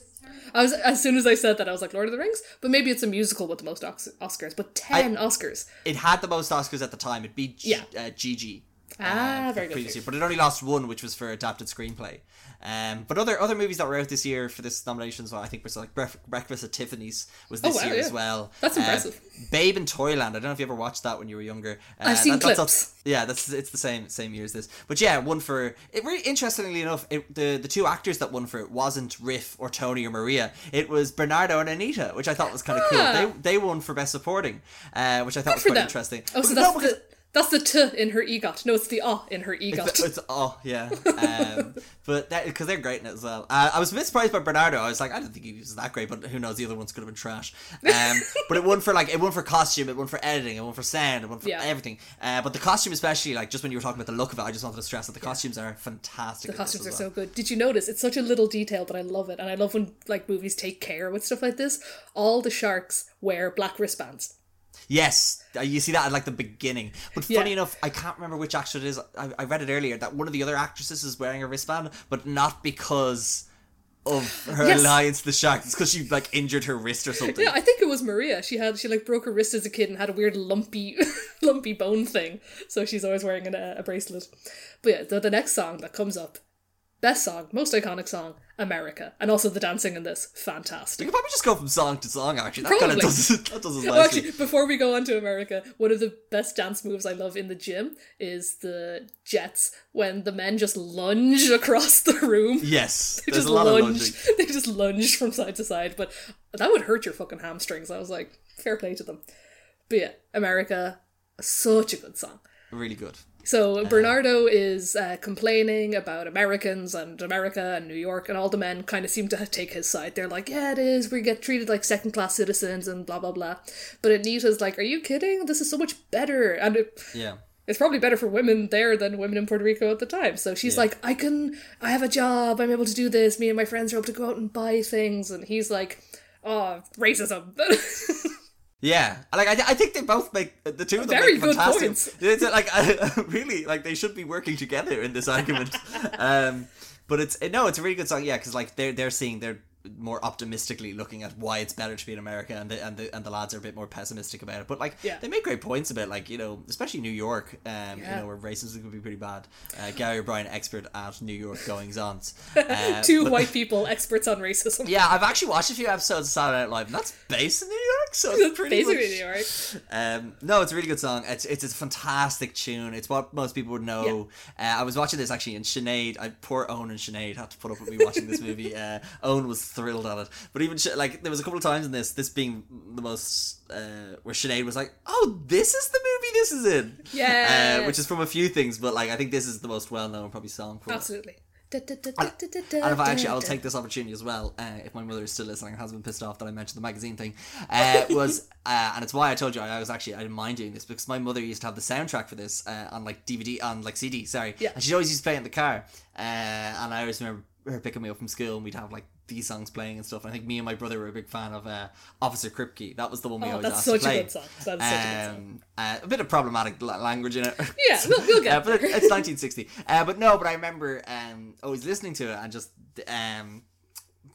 I was as soon as I said that I was like Lord of the Rings, but maybe it's a musical with the most Oscars. But ten Oscars. It had the most Oscars at the time. It beat G- Yeah. uh, Gigi. Ah, uh, very good. previously, but it only lost one, which was for adapted screenplay. Um, but other other movies that were out this year for this nomination as well, I think was like Breakfast at Tiffany's was this Oh, wow, year as well. That's Uh, impressive. Babe in Toyland. I don't know if you ever watched that when you were younger. Uh, I've seen that's clips. yeah, that's it's the same same year as this. But yeah, one for it. Really interestingly enough, it, the the two actors that won for it wasn't Riff or Tony or Maria. It was Bernardo and Anita, which I thought was kind of Ah. cool. They they won for best supporting, uh, which I thought was quite them. interesting. Oh, so But no, that's because- the that's the t in her egot. No, it's the ah in her egot. it's oh yeah, um, but that because they're great in it as well. Uh, I was a bit surprised by Bernardo. I was like, I don't think he was that great, but who knows? The other ones could have been trash. Um, but it won for like it won for costume, it won for editing, it won for sound, it won for Yeah. everything. Uh, but the costume, especially like just when you were talking about the look of it, I just wanted to stress that the costumes are fantastic. The costumes are so good. Did you notice? It's such a little detail, but I love it, and I love when like movies take care with stuff like this. All the sharks wear black wristbands. Yes, uh, you see that at like the beginning. But Yeah. funny enough, I can't remember which actor it is. I, I read it earlier that one of the other actresses is wearing a wristband, but not because of her Yes. alliance to the shark. It's because she like injured her wrist or something. Yeah, I think it was Maria. She had she like broke her wrist as a kid and had a weird lumpy lumpy bone thing, so she's always wearing an, a bracelet. But yeah, the, the next song that comes up, best song, most iconic song, America, and also the dancing in this, fantastic. You could probably just go from song to song. Actually, that kind of does it. That does it Oh, nicely. actually, before we go on to America, one of the best dance moves I love in the gym is the jets when the men just lunge across the room. yes, They there's just a lot of lunge. lunging. They just lunge from side to side, but that would hurt your fucking hamstrings. I was like, fair play to them. But yeah, America, such a good song. Really good. So Bernardo is uh, complaining about Americans and America and New York, and all the men kind of seem to take his side. They're like, "Yeah, it is. We get treated like second class citizens and blah blah blah." But Anita's like, "Are you kidding? This is so much better." And it, Yeah. it's probably better for women there than women in Puerto Rico at the time. So she's like, I can, I have a job, I'm able to do this. Me and my friends are able to go out and buy things. And he's like, oh, racism. Yeah, like I, I think they both make the two of them Very make good fantastic. points. It's like really like they should be working together in this argument. um, but it's no, it's a really good song. Yeah, because like they're they're seeing they're more optimistically looking at why it's better to be in America, and the and the and the lads are a bit more pessimistic about it. But like Yeah. they make great points about like you know especially New York, um, you know where racism could be pretty bad. Uh, Gary O'Brien, expert at New York goings on, Uh, Two but- white people, experts on racism. Yeah, I've actually watched a few episodes of Saturday Night Live, and that's based in New York, so it's pretty Basically, much. New York. Um, no, it's a really good song. It's it's a fantastic tune. It's what most people would know. Uh, I was watching this actually, and Sinead, I poor Owen and Sinead had to put up with me watching this movie. Uh, Owen was thrilled at it, but even like there was a couple of times in this, this being the most uh, where Sinead was like, "Oh, this is the movie this is in." Yeah. uh, which is from a few things, but like I think this is the most well known probably song for it. Absolutely. And if I actually, I'll take this opportunity as well. Uh, if my mother is still listening and hasn't been pissed off that I mentioned the magazine thing, uh, was uh, and it's why I told you I, I was actually I didn't mind doing this because my mother used to have the soundtrack for this uh, on like DVD on like CD. Sorry, Yeah. and she always used to play in the car. Uh, and I always remember her picking me up from school and we'd have like these songs playing and stuff. I think me and my brother were a big fan of uh, Officer Krupke. That was the one we Oh, always that's asked such to play. a good song. That is such a good song. Um, uh, a bit of problematic language in it. Yeah, we'll- we'll get Uh, but it- it's 1960. Uh, but no, but I remember um, always listening to it and just um,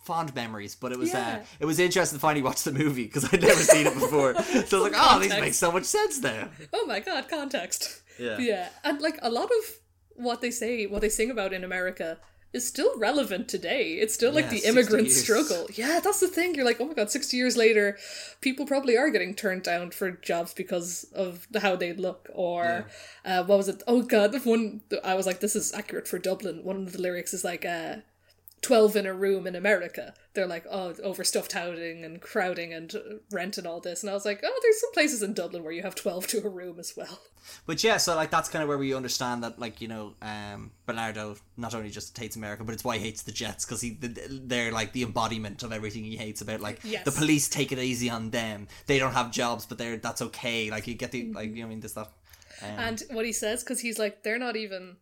fond memories. But it was uh, it was interesting to finally watch the movie because I'd never seen it before. So I was like, oh, these Context. make so much sense now. Oh my god, context. Yeah. Yeah. And like a lot of what they say, what they sing about in America is still relevant today. It's still like Yeah, the immigrant struggle. Yeah, that's the thing. You're like, oh my god, 60 years later, people probably are getting turned down for jobs because of how they look. Or, uh, what was it? Oh god, the one, I was like, this is accurate for Dublin. One of the lyrics is like, uh, 12 in a room in America. They're like, oh, overstuffed housing and crowding and rent and all this. And I was like, oh, there's some places in Dublin where you have 12 to a room as well. But yeah, so like that's kind of where we understand that, like you know, um, Bernardo not only just hates America, but it's why he hates the Jets because he they're like the embodiment of everything he hates about. Like Yes. the police take it easy on them; they don't have jobs, but they're that's okay. Like you get the like you know I mean this stuff. Um, And what he says, because he's like, they're not even,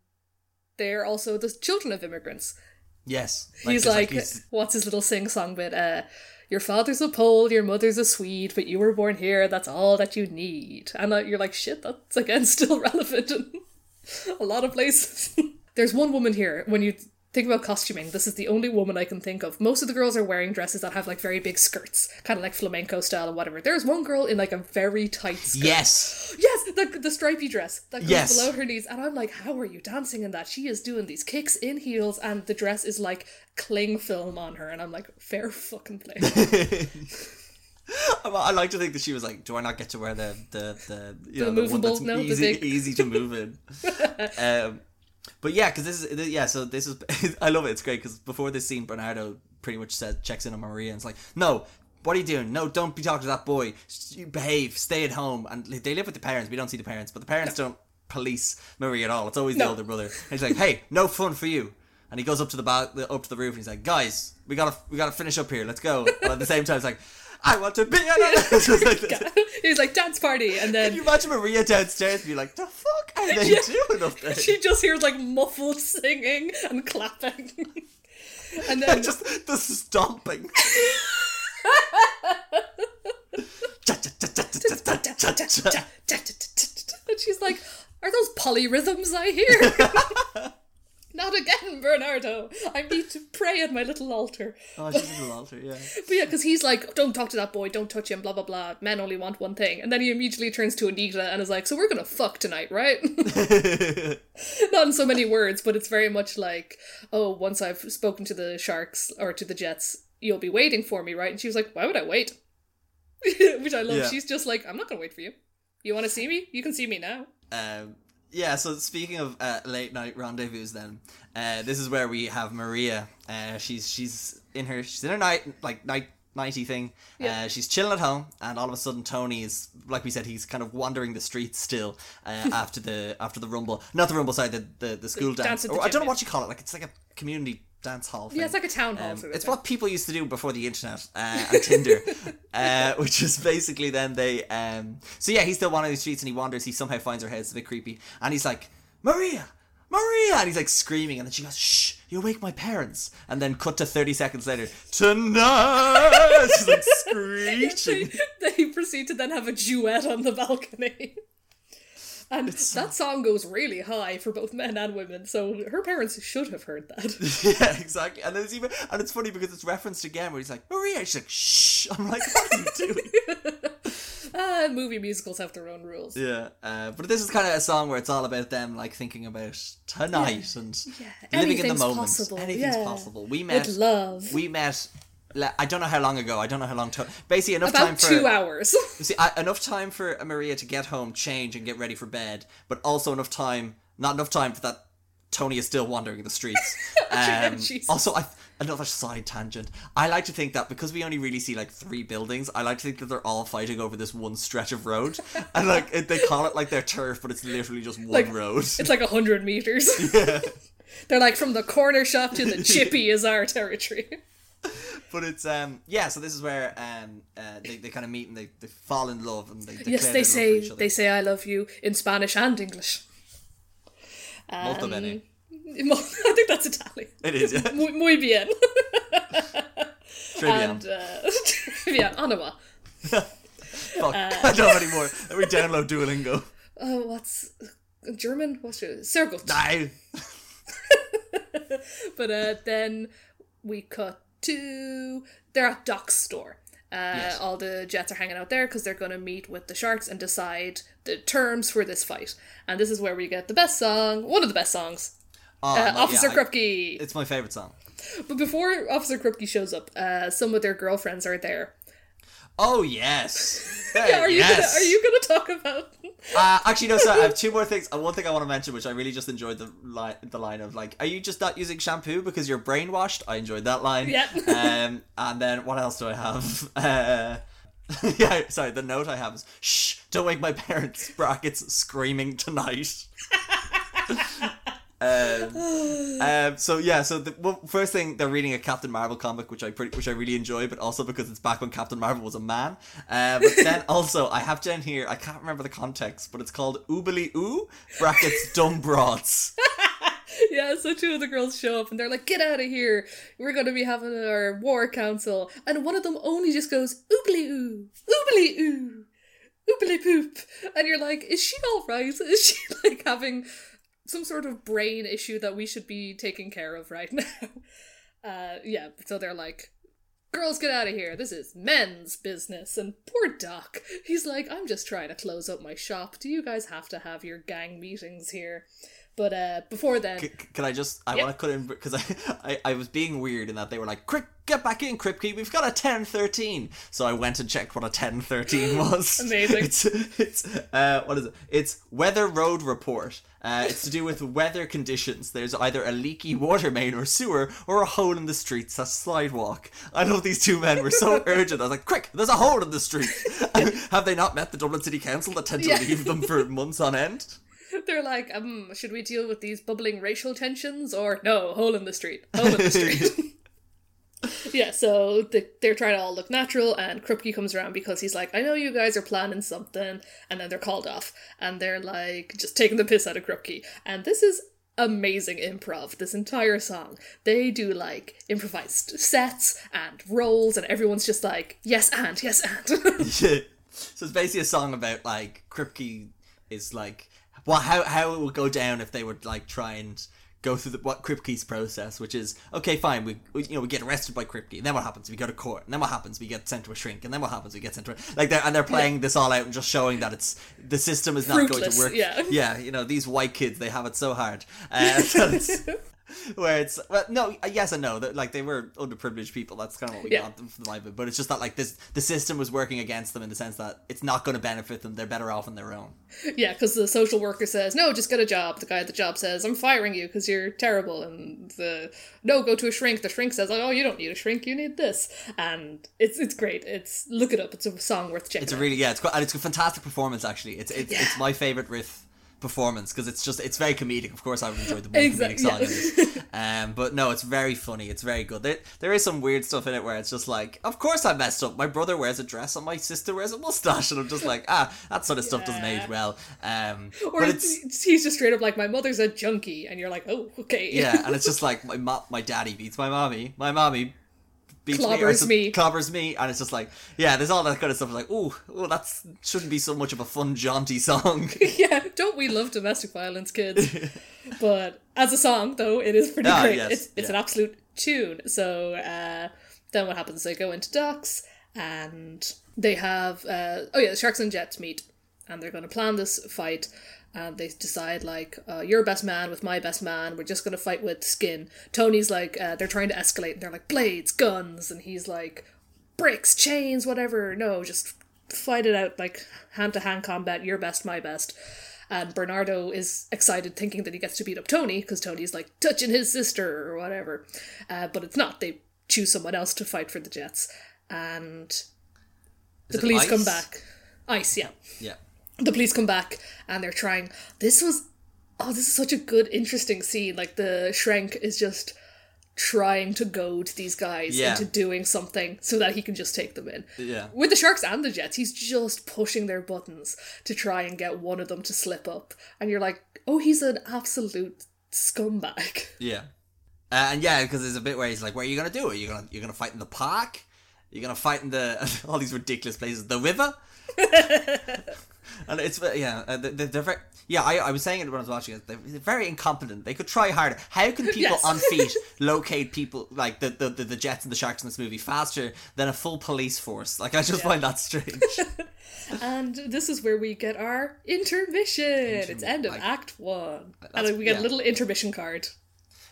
they're also the children of immigrants. Yes, He's there's, like, he's- what's his little sing song bit? Uh, your father's a Pole, your mother's a Swede, but you were born here. That's all that you need. And uh, you're like, shit, that's again still relevant in a lot of places. There's one woman here when you think about costuming. This is the only woman I can think of. Most of the girls are wearing dresses that have like very big skirts, kind of like flamenco style or whatever. There's one girl in like a very tight skirt. yes, Yes, the, the stripy dress that goes Yes. below her knees. And I'm like, how are you dancing in that? She is doing these kicks in heels, and the dress is like cling film on her. And I'm like, fair fucking play. I like to think that she was like, "Do I not get to wear the the the you The know the one movable- that's no, easy easy to move in?" um, but yeah, because this is yeah. So this is I love it. It's great because before this scene, Bernardo pretty much said checks in on Maria and it's like, "No, what are you doing? No, don't be talking to that boy. You behave. Stay at home." And they live with the parents. We don't see the parents, but the parents don't police Maria at all. It's always the older brother. And he's like, "Hey, no fun for you." And he goes up to the ba- up to the roof and he's like, "Guys, we gotta we gotta finish up here. Let's go." But at the same time, it's like, "I want to be." an just like- He's like, dance party. And then. Can you imagine Maria downstairs and be like, "The fuck are they Yeah. doing up there?" she just hears like muffled singing and clapping. and then just the stomping. and she's like, Are those polyrhythms I hear? Not again, Bernardo. I need to pray at my little altar. oh, a little altar, yeah. But yeah, because he's like, Don't talk to that boy, don't touch him, blah blah blah. Men only want one thing. And then he immediately turns to Anita and is like, So we're gonna fuck tonight, right? Not in so many words, but it's very much like, Oh, once I've spoken to the sharks or to the jets, you'll be waiting for me, right? And she was like, Why would I wait? Which I love. Yeah. She's just like, I'm not gonna wait for you. You wanna see me? You can see me now. Um, yeah, so speaking of uh, late night rendezvous, then uh, this is where we have Maria. Uh, she's she's in her she's in her night like night nighty thing. Yeah. Uh, she's chilling at home, and all of a sudden Tony is like we said, he's kind of wandering the streets still uh, after the after the rumble, not the rumble, sorry, the the, the school dance dance. the Or I don't know what you call it. Like it's like a community dance hall. Thing. Yeah, it's like a town hall Um, sort of it's thing. what people used to do before the internet uh, and Tinder, uh, which is basically then they. Um, so yeah, he's still wandering the streets and he wanders. He somehow finds her head. It's a bit creepy, and he's like, "Maria, Maria!" And he's like screaming, and then she goes, "Shh, you wake my parents." And then cut to thirty seconds later, tonight. She's like screeching. they, they proceed to then have a duet on the balcony. And that song goes really high for both men and women, so her parents should have heard that. yeah, exactly. And there's even, and it's funny because it's referenced again where he's like, "Maria," she's like, "Shh." I'm like, "What are you doing?" ah, movie musicals have their own rules. Yeah, uh, but this is kind of a song where it's all about them like thinking about tonight and Yeah, living in the moment. possible, Anything's yeah. possible. We met. With love. We met. I don't know how long ago. I don't know how long. To- basically, enough About time for two hours. See, I, enough time for Maria to get home, change, and get ready for bed, but also enough time, not enough time for that Tony is still wandering the streets. Um, Jesus. also, I another side tangent. I like to think that because we only really see like three buildings, I like to think that they're all fighting over this one stretch of road, and like it, they call it like their turf, but it's literally just one Like, road. it's like a hundred meters. They're like from the corner shop to the chippy is our territory. but it's um yeah. So this is where um uh, they, they kind of meet and they, they fall in love and they yes, they say they say I love you in Spanish and English. Molto Um, bene. I think that's Italian. It is yeah. Muy, muy bien. Trivia. and uh, yeah, Anawa. Fuck, I don't anymore. Let me download Duolingo. Oh, what's German? What's? Sehr gut. Die. But uh, then we cut to they're at Doc's store. Uh, Yes. All the Jets are hanging out there because they're going to meet with the Sharks and decide the terms for this fight. And this is where we get the best song, one of the best songs, Oh, uh, no, Officer yeah, I- Krupke. It's my favorite song. But before Officer Krupke shows up, uh, some of their girlfriends are there. Oh yes. Yeah, are you yes. gonna are you gonna talk about? Uh, actually, no. sir. I have two more things. Uh, one thing I want to mention, which I really just enjoyed the line, the line of like, "Are you just not using shampoo because you're brainwashed?" I enjoyed that line. Yeah. Um, and then what else do I have? Uh, yeah, sorry. The note I have is, "Shh, don't wake my parents." Brackets screaming tonight. Um, um, so yeah, so the well, first thing they're reading a Captain Marvel comic, which I pretty, which I really enjoy, but also because it's back when Captain Marvel was a man. Uh, but then also I have down here, I can't remember the context, but it's called Oobly Oo brackets dumb broads. Yeah, so two of the girls show up and they're like, "Get out of here! We're going to be having our war council." And one of them only just goes, "Oobly oo, oobly oo, oobly poop," and you're like, "Is she all right? Is she like having some sort of brain issue that we should be taking care of right now?" Uh, yeah. So they're like, "Girls, get out of here! This is men's business." And poor Doc, he's like, "I'm just trying to close up my shop. Do you guys have to have your gang meetings here?" But uh, before then, C- can I just? I Yeah. want to cut in because I, I I was being weird in that they were like, "Quick, get back in, Krupke. We've got a ten thirteen. So I went and checked what a ten thirteen was. Amazing. It's it's uh what is it? It's weather road report. Uh, it's to do with weather conditions. There's either a leaky water main or sewer, or a hole in the street slash slidewalk. I know these two men were so urgent. I was like, "Quick! There's a hole in the street." Have they not met the Dublin City Council that tend to Yeah. leave them for months on end? They're like, um, should we deal with these bubbling racial tensions or no? Hole in the street. Hole in the street. yeah, so the, they're trying to all look natural, and Krupke comes around because he's like, I know you guys are planning something, and then they're called off, and they're like just taking the piss out of Krupke, and this is amazing improv. This entire song, they do like improvised sets and roles, and everyone's just like, yes and yes and. Yeah. So it's basically a song about like Krupke is like well how how it would go down if they would like try and go through the, what Krupke's process, which is okay, fine, we, we you know we get arrested by Krupke, and then what happens? We go to court, and then what happens? We get sent to a shrink, and then what happens? We get sent to a, like they're and they're playing this all out and just showing that it's the system is not going to work. yeah. yeah, you know these white kids they have it so hard. Uh, so where it's well, no, uh, yes and no. That like they were underprivileged people. That's kind of what we Yeah. got them from the Bible. But it's just that like this, the system was working against them in the sense that it's not going to benefit them. They're better off on their own. Yeah, because the social worker says, no, just get a job. The guy at the job says, I'm firing you because you're terrible. And the, no, go to a shrink. The shrink says, oh, you don't need a shrink, you need this. And it's it's great. It's Look it up. It's a song worth checking It's a really yeah. It's quite, and it's a fantastic performance actually. It's it's, it's my favorite riff performance because it's just it's very comedic. Of course, I would enjoy the more Exact- comedic yeah. this. Um, but no, it's very funny. It's very good. There, there is some weird stuff in it where it's just like, of course I messed up. My brother wears a dress and my sister wears a mustache, and I'm just like, ah, that sort of stuff doesn't age well. Um, Or but it's, it's he's just straight up like, my mother's a junkie. And you're like, oh, okay. yeah, and it's just like my mo- my daddy beats my mommy, my mommy beats me, or Clobbers me. clobbers me, and it's just like yeah, there's all that kind of stuff. Like oh, oh, that's shouldn't be so much of a fun jaunty song. yeah, don't we love domestic violence, kids? but as a song, though, it is pretty Ah, great. yes, it's it's an absolute tune. So uh, then what happens? They go into docks and they have uh, oh yeah, the sharks and jets meet, and they're going to plan this fight. And they decide like, uh, you're best man with my best man. We're just gonna fight with skin. Tony's like, uh, they're trying to escalate. And they're like blades, guns, and he's like, bricks, chains, whatever. No, just fight it out like hand to hand combat. Your best, my best. And Bernardo is excited, thinking that he gets to beat up Tony because Tony's like touching his sister or whatever. Uh, but it's not. They choose someone else to fight for the Jets, and the it police come back. Ice, yeah. yeah, The police come back and they're trying. This was. Oh, this is such a good, interesting scene. Like the Schrank is just trying to goad these guys Yeah. into doing something so that he can just take them in. yeah. With the Sharks and the Jets, he's just pushing their buttons to try and get one of them to slip up. And you're like, oh, he's an absolute scumbag. Yeah, uh, and yeah, because there's a bit where he's like, "Where are you gonna do it? You gonna you're gonna fight in the park? You're gonna fight in the all these ridiculous places, the river." and it's yeah, uh, they're, they're very yeah. I, I was saying it when I was watching it. They're very incompetent. They could try harder. How can people Yes. on feet locate people like the, the the the Jets and the Sharks in this movie faster than a full police force? Like I just find that strange. And this is where we get our intermission. it's end of like- Act One. And we get yeah. a little intermission card.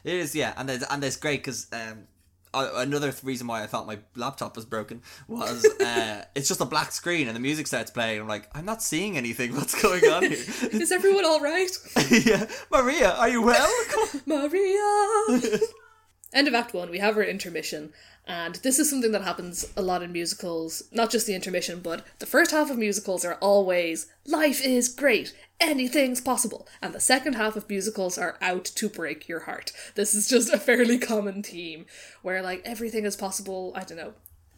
It is, yeah, and there's and there's great because um, uh, another reason why I thought my laptop was broken was uh, it's just a black screen and the music starts playing. I'm like, I'm not seeing anything. What's going on here? Is everyone all right? yeah, Maria, are you well? Maria. End of Act One. We have our intermission, and this is something that happens a lot in musicals. Not just the intermission, but the first half of musicals are always life is great, anything's possible, and the second half of musicals are out to break your heart. This is just a fairly common theme where like everything is possible. I don't know.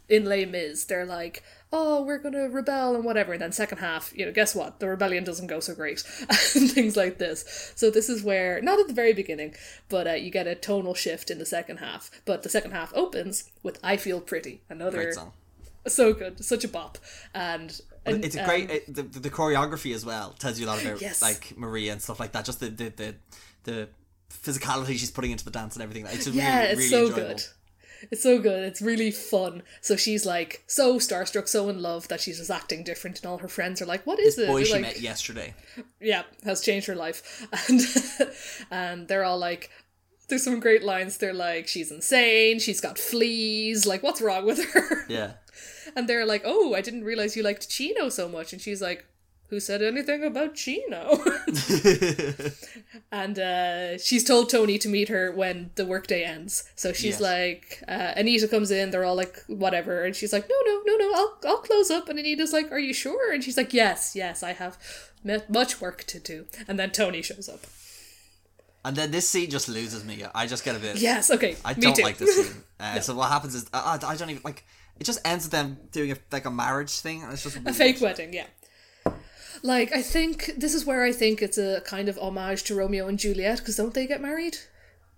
In Les Mis, they're like, oh, we're gonna rebel and whatever. And then second half, you know, guess what? The rebellion doesn't go so great, and things like this. So this is where, not at the very beginning, but uh, you get a tonal shift in the second half. But the second half opens with "I Feel Pretty," another Great song. so good, such a bop, and. and It's a um, great it, the, the choreography as well tells you a lot about Yes. like Maria and stuff like that. Just the the the, the physicality she's putting into the dance and everything. It's yeah, really, it's really so enjoyable. good. It's so good. It's really fun. So she's like so starstruck, so in love that she's just acting different, and all her friends are like, "What is it?" Boy, she like, met yesterday. yeah, has changed her life. And and they're all like there's some great lines. They're like, she's insane, she's got fleas, like what's wrong with her? Yeah. And they're like, Oh, I didn't realise you liked Chino so much and she's like, Who said anything about Chino? and uh, she's told Tony to meet her when the workday ends. So she's Yes. like, uh, Anita comes in, they're all like, whatever. And she's like, no, no, no, no, I'll, I'll close up. And Anita's like, are you sure? And she's like, yes, yes, I have much work to do. And then Tony shows up. And then this scene just loses me. I just get a bit. Yes, okay. I don't like this scene. Uh, So what happens is I, don't even like. It just ends with them doing a, like a marriage thing, it's just a fake wedding, yeah. Like, I think this is where I think it's a kind of homage to Romeo and Juliet, because don't they get married?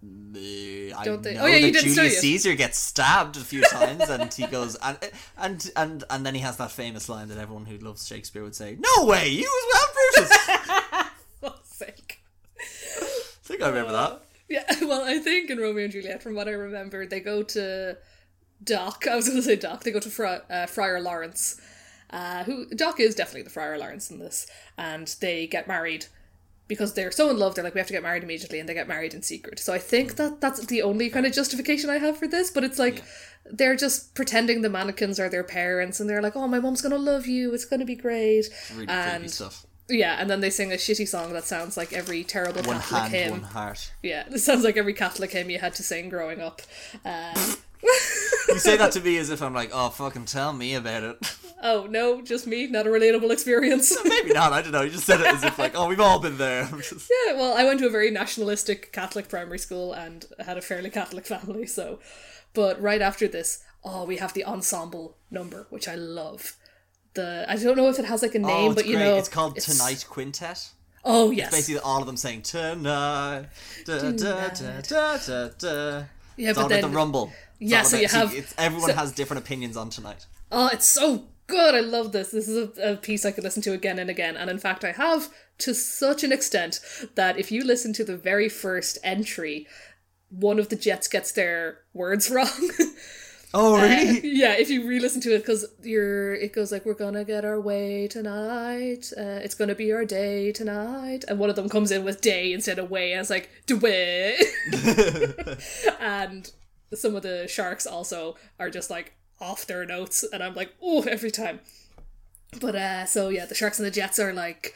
I Don't they- Oh, yeah, you didn't Julius. Caesar gets stabbed a few times, and he goes and and and and then he has that famous line that everyone who loves Shakespeare would say, "No way, you as well, Brutus." I Fuck's sake. think I remember that. Yeah, well, I think in Romeo and Juliet, from what I remember, they go to Doc. I was going to say Doc. They go to Fri- uh, Friar Lawrence, uh, who Doc is definitely the Friar Lawrence in this, and they get married because they're so in love. They're like, we have to get married immediately, and they get married in secret. So I think that that's the only kind of justification I have for this. But it's like they're just pretending the mannequins are their parents, and they're like, oh, my mom's gonna love you. It's gonna be great. Really and stuff. yeah, and then they sing a shitty song that sounds like every terrible One Catholic hand, hymn. one heart. Yeah, this sounds like every Catholic hymn you had to sing growing up. Uh, You say that to me as if I'm like, "Oh, fucking tell me about it." oh no, just me, not a relatable experience. Maybe not. I don't know. You just said it as if like, "Oh, we've all been there." Just- yeah, well, I went to a very nationalistic Catholic primary school and had a fairly Catholic family, so. But right after this, oh, we have the ensemble number, which I love. The I don't know if it has like a oh, name, oh, it's but you great. know, it's called Tonight Quintet. Oh yes, Basically, all of them saying tonight. Da, da, da, da, yeah, It's but then the rumble. Yeah, so you have- it's, everyone so- has different opinions on tonight. Oh, it's so good. I love this. This is a, a piece I could listen to again and again. And in fact, I have to such an extent that if you listen to the very first entry, one of the Jets gets their words wrong. Oh, really? yeah, if you re-listen to it, because you're, it goes like, "We're gonna get our way tonight. Uh, it's gonna be our day tonight," and one of them comes in with "day" instead of "way," and it's like "way." and some of the sharks also are just like off their notes, and I'm like, "Oh!" every time. But uh, so yeah, the sharks and the jets are like,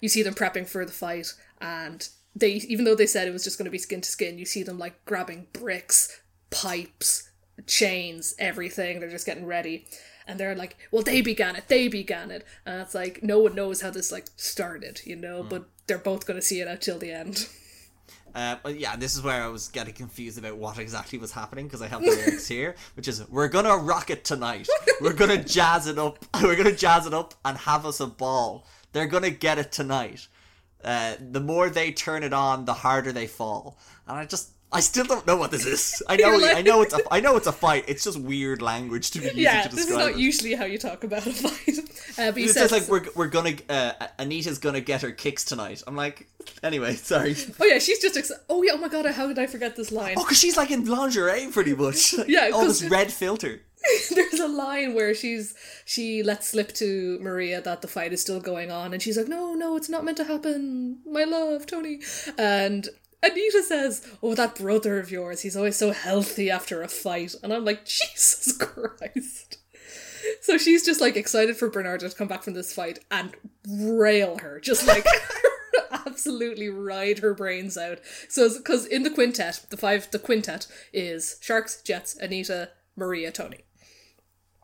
you see them prepping for the fight, and they even though they said it was just going to be skin to skin, you see them like grabbing bricks, pipes, chains, everything. They're just getting ready. And they're like, well, they began it, they began it. And it's like, no one knows how this like started, you know, but they're both going to see it out till the end. Uh, yeah, this is where I was getting confused about what exactly was happening because I have the lyrics here, which is "We're gonna rock it tonight. We're gonna jazz it up. We're gonna jazz it up and have us a ball. They're gonna get it tonight. Uh, the more they turn it on, the harder they fall." And I just, I still don't know what this is. I know, like- I know it's a, I know it's a fight. It's just weird language to be using Yeah, to describe. Yeah, this is not it. usually how you talk about a fight. Uh, but he It's like we're we're gonna uh, Anita's gonna get her kicks tonight. I'm like, anyway, sorry. oh yeah, she's just, ex- oh yeah, oh my god, how did I forget this line? Oh, because she's like in lingerie pretty much. Yeah, all this red filter. There's a line where she's she lets slip to Maria that the fight is still going on, and she's like, "No, no, it's not meant to happen, my love, Tony." And Anita says, "Oh, that brother of yours, he's always so healthy after a fight," and I'm like, Jesus Christ. So she's just like excited for Bernardo to come back from this fight and rail her, just like absolutely ride her brains out. So, because in the quintet, the five, the quintet is Sharks, Jets, Anita, Maria, Tony.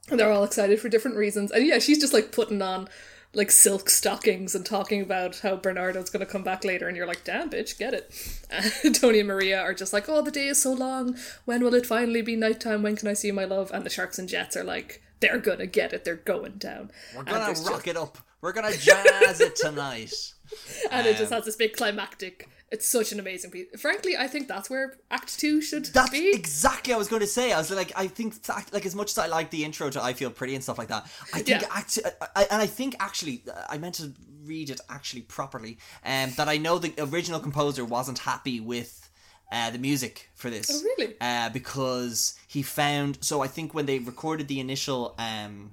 And they're all excited for different reasons. And yeah, she's just like putting on like silk stockings and talking about how Bernardo's going to come back later. And you're like, damn, bitch, get it. And Tony and Maria are just like, oh, the day is so long. When will it finally be nighttime? When can I see my love? And the Sharks and Jets are like, they're going to get it. They're going down. We're gonna rock just- it up. We're gonna jazz it tonight. And it just Um, has this big climactic. It's such an amazing piece. Frankly, I think that's where Act Two should That's be. exactly I was going to say. I was like, I think, like, as much as I like the intro to "I Feel Pretty" and stuff like that, I think, Yeah. act, I, and I think actually, uh, I meant to read it actually properly. Um, that I know the original composer wasn't happy with uh, the music for this. Oh, really? Uh, because he found. So I think when they recorded the initial um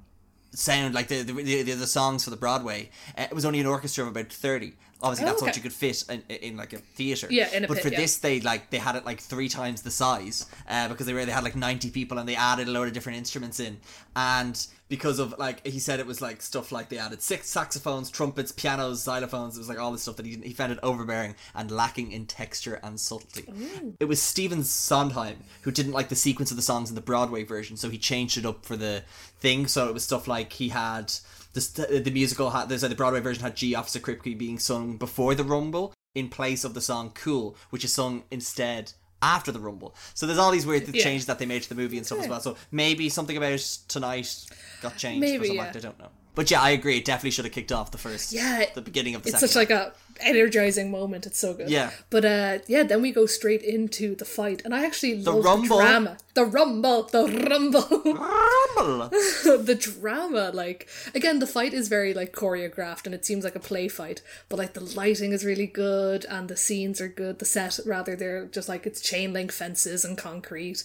sound, like the the, the, the songs for the Broadway, uh, it was only an orchestra of about thirty. Obviously, Oh, that's what you could fit in, in like a theater. Yeah, in a but pit, for yeah. this, they like they had it like three times the size uh, because they really had like 90 people and they added a load of different instruments in. And because of like he said it was like stuff like they added six saxophones trumpets pianos xylophones it was like all this stuff that he, he found it overbearing and lacking in texture and subtlety. It was Stephen Sondheim who didn't like the sequence of the songs in the Broadway version so he changed it up for the thing. So it was stuff like he had the, uh, the musical had like the Broadway version had G Officer Krupke being sung before the Rumble in place of the song Cool, which is sung instead after the Rumble. So there's all these weird Yeah. changes that they made to the movie and stuff as Okay. well. So maybe something about tonight got changed Maybe, for some yeah. act, I don't know. But yeah, I agree. It definitely should have kicked off the first, Yeah, the beginning of the it's second. such like a energizing moment. It's so good. Yeah. But uh yeah, then we go straight into the fight, and I actually love rumble. the drama, the rumble, the rumble, Rumble. the drama. Like again, the fight is very like choreographed, and it seems like a play fight. But like the lighting is really good, and the scenes are good. The set, rather, they're just like it's chain link fences and concrete,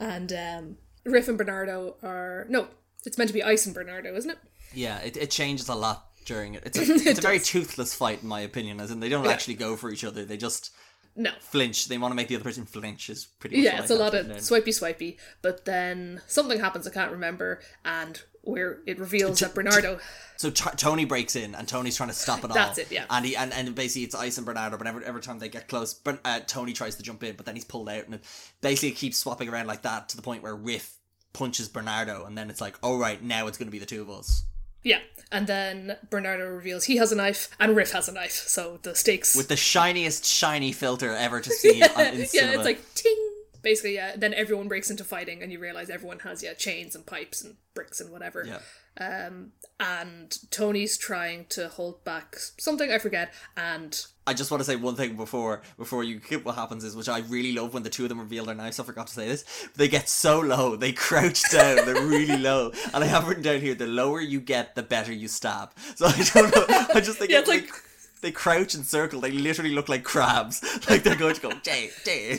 and um Riff and Bernardo are no. It's meant to be Ice and Bernardo, isn't it? Yeah, it, it changes a lot during it. It's a, it's a very toothless fight, in my opinion, as in they don't Yeah. actually go for each other. They just No. flinch. They want to make the other person flinch. Is pretty much Yeah, it's a lot of swipey swipey, but then something happens I can't remember, and where it reveals that Bernardo. So T- Tony breaks in, and Tony's trying to stop it all. That's it, yeah. And he and, and basically it's Ice and Bernardo, but every, every time they get close, but uh, Tony tries to jump in, but then he's pulled out, and it basically keeps swapping around like that to the point where Riff punches Bernardo, and then it's like, oh right, now it's going to be the two of us Yeah, and then Bernardo reveals he has a knife and Riff has a knife, so the stakes. with the shiniest shiny filter ever to see on, in yeah, it's like ting. Basically, yeah. Then everyone breaks into fighting, and you realize everyone has yeah chains and pipes and bricks and whatever. yeah. Um, And Tony's trying to hold back something I forget, and I just want to say one thing before before you get what happens is which I really love when the two of them reveal their knives. I forgot to say this. They get so low, they crouch down. they're really low, and I have written down here: the lower you get, the better you stab. So I don't know. I just think Yeah, it's like. like- They crouch and circle. They literally look like crabs. Like they're going to go, Jay, Jay.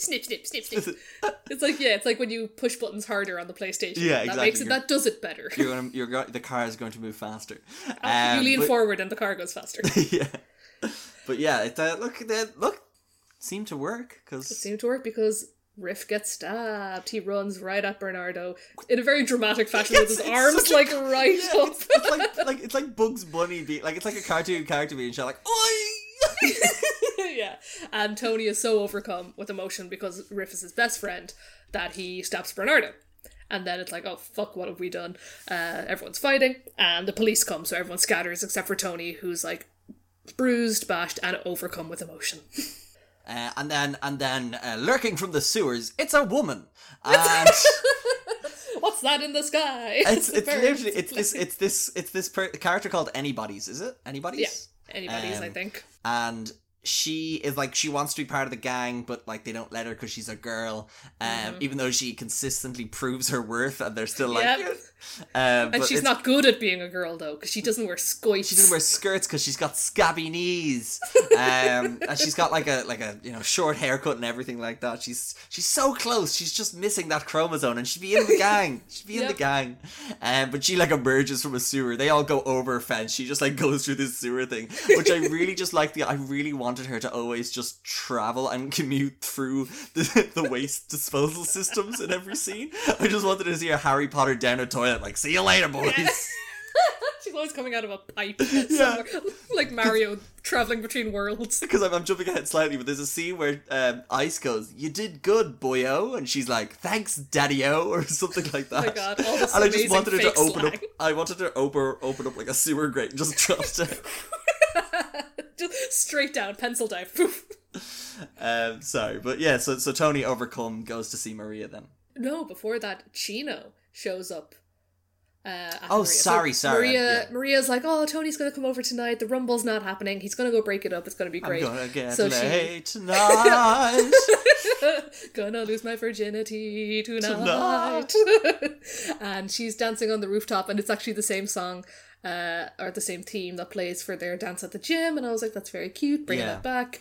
snip, snip, snip, snip. it's like yeah, it's like when you push buttons harder on the PlayStation. Yeah, That makes exactly. it that does it better. You're gonna, you're the car is going to move faster. you Um, lean but- forward and the car goes faster. yeah, but yeah, it uh, look, they, look, seemed to work because it seemed to work because Riff gets stabbed. He runs right at Bernardo in a very dramatic fashion with his arms a- like right Yeah, up. it's, it's like like it's like Bugs Bunny being like it's like a cartoon character being shot like oi. yeah. And Tony is so overcome with emotion because Riff is his best friend that he stabs Bernardo. And then it's like, oh fuck, what have we done? Uh, everyone's fighting, and the police come, so everyone scatters except for Tony, who's like bruised, bashed, and overcome with emotion. Uh, and then and then uh, lurking from the sewers, it's a woman. And What's that in the sky? it's a it's literally it's this it's this it's this per- character called Anybody's, is it? Anybody's? Yeah, anybody's, I Um, think. and she is like she wants to be part of the gang but like they don't let her because she's a girl um Mm-hmm. even though she consistently proves her worth and they're still like Yep. Um, And she's not good at being a girl though, because she doesn't wear skites. she doesn't wear skirts because she's got scabby knees. Um and she's got like a like a you know short haircut and everything like that. She's she's so close. She's just missing that chromosome and she'd be in the gang. She'd be in the gang. Um but she like emerges from a sewer. They all go over a fence. She just like goes through this sewer thing which i really just like the i really want wanted her to always just travel and commute through the, the waste disposal systems in every scene. I just wanted to see a Harry Potter down a toilet, like, see you later, boys. She's always coming out of a pipe somewhere. like Mario traveling between worlds. Because I'm, I'm jumping ahead slightly, but there's a scene where um, Ice goes, "You did good, boyo," and she's like, "Thanks, daddy-o," or something like that. Oh my God, all this and I just wanted her to open up. I wanted her to open open up like a sewer grate and just drop down. Straight down, pencil dive. Um, sorry, but yeah. So so Tony overcome goes to see Maria then. No, before that, Chino shows up. Uh, Oh, Maria. sorry, sorry, Maria, yeah. Maria's like, oh, Tony's gonna come over tonight. The rumble's not happening. He's gonna go break it up. It's gonna be great. I'm gonna get So she- tonight. Gonna lose my virginity Tonight. tonight. and she's dancing on the rooftop, and it's actually the same song. Uh, or the same team that plays for their dance at the gym, and I was like, "That's very cute. Bring Yeah. that back."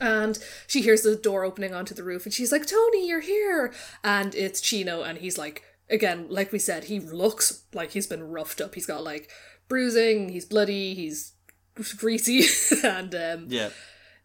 And she hears the door opening onto the roof, and she's like, "Tony, you're here!" And it's Chino, and he's like, again, like we said, he looks like he's been roughed up. He's got like bruising, he's bloody, he's greasy, and um, yeah.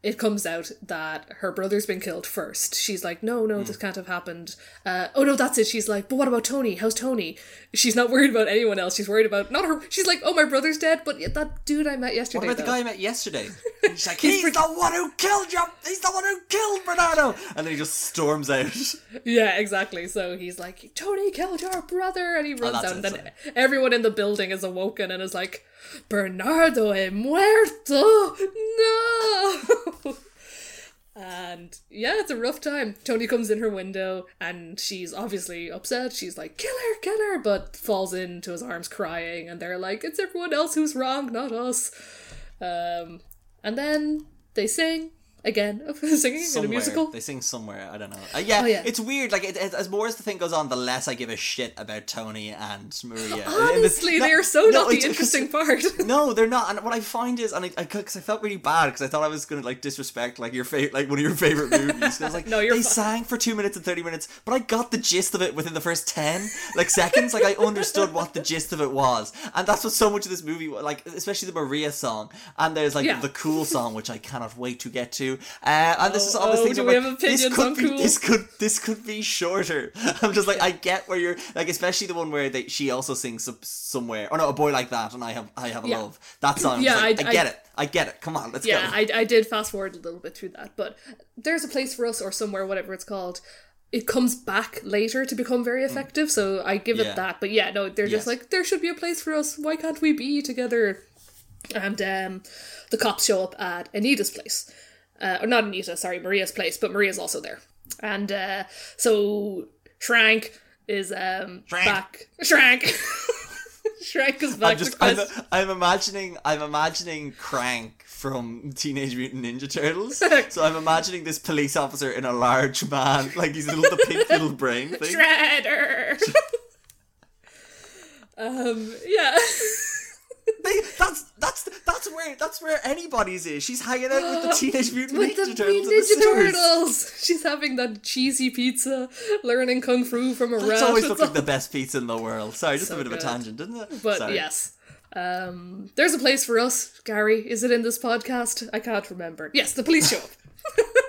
It comes out that her brother's been killed first. She's like, no, no, this can't have happened. Uh, oh no, that's it. She's like, but what about Tony? How's Tony? She's not worried about anyone else. She's worried about not her. She's like, oh, my brother's dead, but that dude I met yesterday. What about the guy I met yesterday? And She's like, he's the one who killed you. He's the one who killed Bernardo. And then he just storms out. Yeah, exactly. So he's like, Tony killed your brother, and he runs Oh, out. And then everyone in the building is awoken and is like, Bernardo he muerto, no. And yeah, it's a rough time. Tony comes in her window and she's obviously upset. She's like, kill her, kill her, but falls into his arms crying. And they're like, it's everyone else who's wrong, not us. Um, and then they sing again, singing in a musical. They sing somewhere. I don't know. Uh, yeah, Oh, yeah. it's weird. Like it, it- as more as the thing goes on, the less I give a shit about Tony and Maria. Honestly, they are so no, not the interesting part. No, they're not. And what I find is, and I, because I, felt really bad because I thought I was gonna like disrespect like your favorite, like one of your favorite movies. I was like, No, you're they fine. sang for two minutes and thirty minutes, but I got the gist of it within the first ten like seconds. Like I understood what the gist of it was, and that's what so much of this movie, like especially the Maria song, and there's like Yeah. the cool song, which I cannot wait to get to. Uh, and this is Oh, all this oh, do we have like, this could be, cool? this could this could be shorter. I'm just like I get where you're like, especially the one where they she also sings somewhere. Oh no, a boy like that, and I have I have a Yeah. love. That song. Yeah, like, I- I, get I- it. I get it. Come on, let's yeah, go. Yeah, I, I did fast forward a little bit through that, but there's a place for us or somewhere, whatever it's called. It comes back later to become very effective, so I give Mm. Yeah. it that. But yeah, no, they're just like there should be a place for us. Why can't we be together? And um, the cops show up at Anita's place, uh, or not Anita, sorry, Maria's place, but Maria's also there. And uh, so Schrank is um Schrank. back. Schrank. Schrank is back. I'm just I'm, I'm imagining I'm imagining Krang from Teenage Mutant Ninja Turtles. so I'm imagining this police officer in a large man, like he's a little the pink little brain thing. Shredder. um. Yeah. They- that's that's that's where that's where anybody's is. She's hanging out with the Teenage Mutant With Ninja the Turtles. Ninja sewers. Turtles. She's having that cheesy pizza, learning kung fu from a That's rat. always It's looked like the best pizza in the world. Sorry, just So a bit of a tangent, didn't it? But Sorry. yes. Um, there's a place for us, Gary. Is it in this podcast? I can't remember. Yes, the police show up.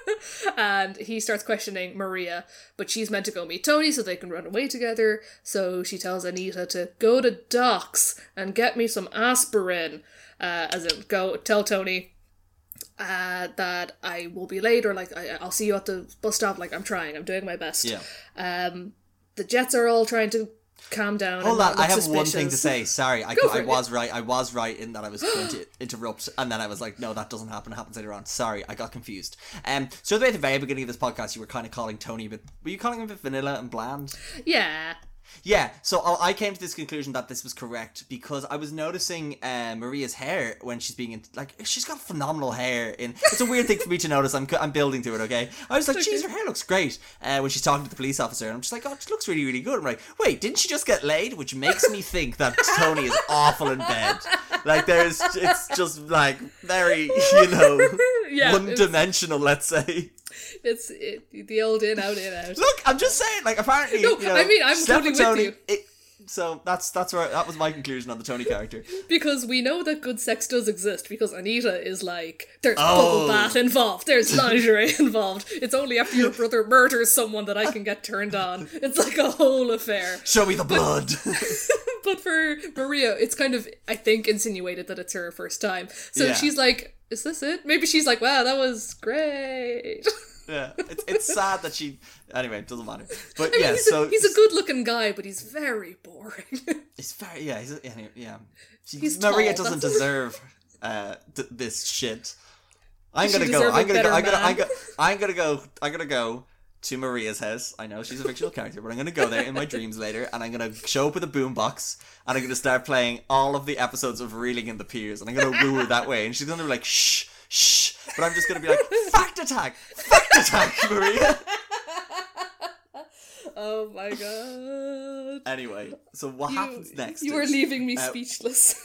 and he starts questioning Maria, but she's meant to go meet Tony so they can run away together. So she tells Anita to go to Doc's and get me some aspirin. Uh, as in, go tell Tony uh, that I will be late or like I, I'll see you at the bus stop. Like I'm trying, I'm doing my best. Yeah. Um, the Jets are all trying to calm down. Hold on, I have one thing to say. Sorry, I, I was right. I was right in that I was going to interrupt, and then I was like, no, that doesn't happen. It happens later on. Sorry, I got confused. Um, so at the very beginning of this podcast, you were kind of calling Tony, but were you calling him a bit vanilla and bland? Yeah. Yeah, so I I came to this conclusion that this was correct because I was noticing uh, Maria's hair when she's being in, like she's got phenomenal hair. In it's a weird thing for me to notice. I'm I'm building to it. Okay, I was like, geez, her hair looks great. Uh, when she's talking to the police officer, and I'm just like, oh, it looks really really good. I'm like, wait, didn't she just get laid? Which makes me think that Tony is awful in bed. Like there's, it's just like very you know Yeah, one dimensional. Let's say. It's it, the old in out in out. Look, I'm just saying. Like apparently, No, you know, I mean, I'm slept totally with with Tony. you. It, So that's that's where that was my conclusion on the Tony character. Because we know that good sex does exist because Anita is like, there's Oh. bubble bath involved, there's lingerie involved. It's only after your brother murders someone that I can get turned on. It's like a whole affair. Show me the blood. But for Maria, it's kind of, I think, insinuated that it's her first time. So Yeah. she's like, is this it? Maybe she's like, wow, that was great. yeah, it's it's sad that she. Anyway, it doesn't matter. But I mean, yeah, he's, so a, he's a good looking guy, but he's very boring. he's very yeah. He's anyway, yeah. She, He's Maria tall, doesn't deserve uh, th- this shit. I'm gonna go. I'm gonna go. better I'm gonna. I'm gonna. I'm gonna go. I'm gonna go to Maria's house. I know she's a fictional character, but I'm gonna go there in my dreams later, and I'm gonna show up with a boombox, and I'm gonna start playing all of the episodes of Reeling in the Piers, and I'm gonna woo her that way, and she's gonna be like shh. Shh, but I'm just gonna be like, fact attack, fact attack, Maria. oh my god. Anyway, so what You- happens next? You are is- leaving me uh, speechless.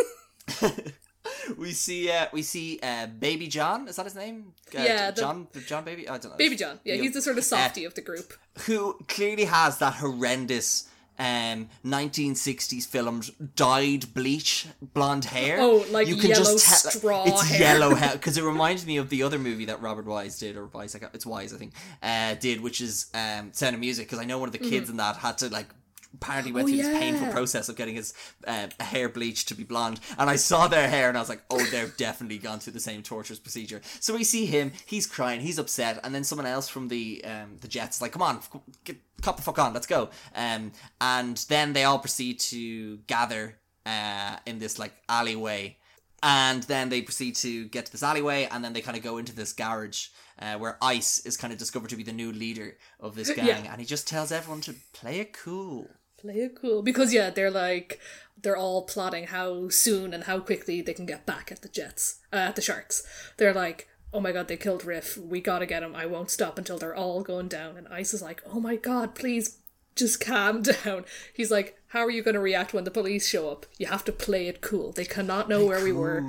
we see uh, we see uh, Baby John. Is that his name? Uh, Yeah, the- John John Baby. I don't know. Baby John. Yeah, he's the sort of softie of the group. who clearly has that horrendous um 1960s filmed dyed bleach blonde hair. Oh, like you can yellow straw it's hair. yellow hair because it reminds me of the other movie that Robert Wise did or Wise I got- it's Wise I think uh did which is um Sound of Music because I know one of the kids in that had to like apparently went. Oh, through this painful process of getting his uh, hair bleached to be blonde. And I saw their hair and I was like oh they've definitely gone through the same torturous procedure. So we see him he's crying he's upset and then someone else from the um, the Jets is like come on get, cop the fuck on let's go. Um, and then they all proceed to gather uh, in this like alleyway. And then they proceed to get to this alleyway and then they kind of go into this garage uh, where ice is kind of discovered to be the new leader of this gang. Yeah. and he just tells everyone to play it cool Play it cool. Because, yeah, they're like, they're all plotting how soon and how quickly they can get back at the Jets, uh, at the Sharks. They're like, oh my god, they killed Riff. We gotta get him. I won't stop until they're all going down. And Ice is like, oh my god, please just calm down. He's like, how are you going to react when the police show up? You have to play it cool. They cannot know where we were.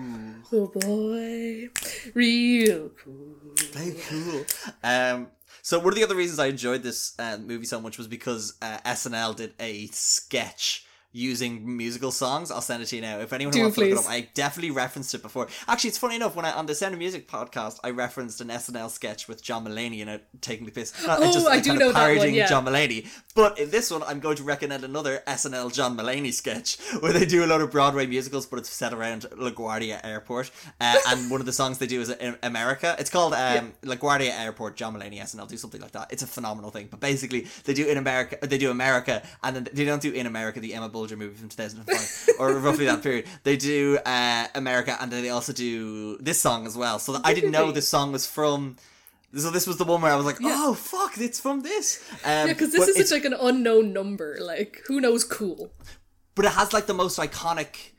Oh boy, real cool. Play cool. Um, so one of the other reasons I enjoyed this uh, movie so much was because uh, SNL did a sketch using musical songs. I'll send it to you now. If anyone Do wants to look it up, I definitely referenced it before. Actually, it's funny enough when I on the Sound of Music podcast, I referenced an SNL sketch with John Mulaney in it taking the piss. Not, Oh, I like, do kind know of that one, parodying yeah. John Mulaney. But in this one, I'm going to recommend another SNL John Mulaney sketch where they do a lot of Broadway musicals, but it's set around LaGuardia Airport. Uh, and one of the songs they do is in America. It's called um, LaGuardia Airport, John Mulaney SNL, do something like that. It's a phenomenal thing. But basically, they do in America, they do America, and then they don't do in America, the Emma Bulger movie from 2005, or roughly that period. They do uh, America, and then they also do this song as well. So I didn't know this song was from. So this was the one where I was like, "Oh fuck, it's from this." Um, Yeah, because this is such like an unknown number. Like, who knows cool? but it has like the most iconic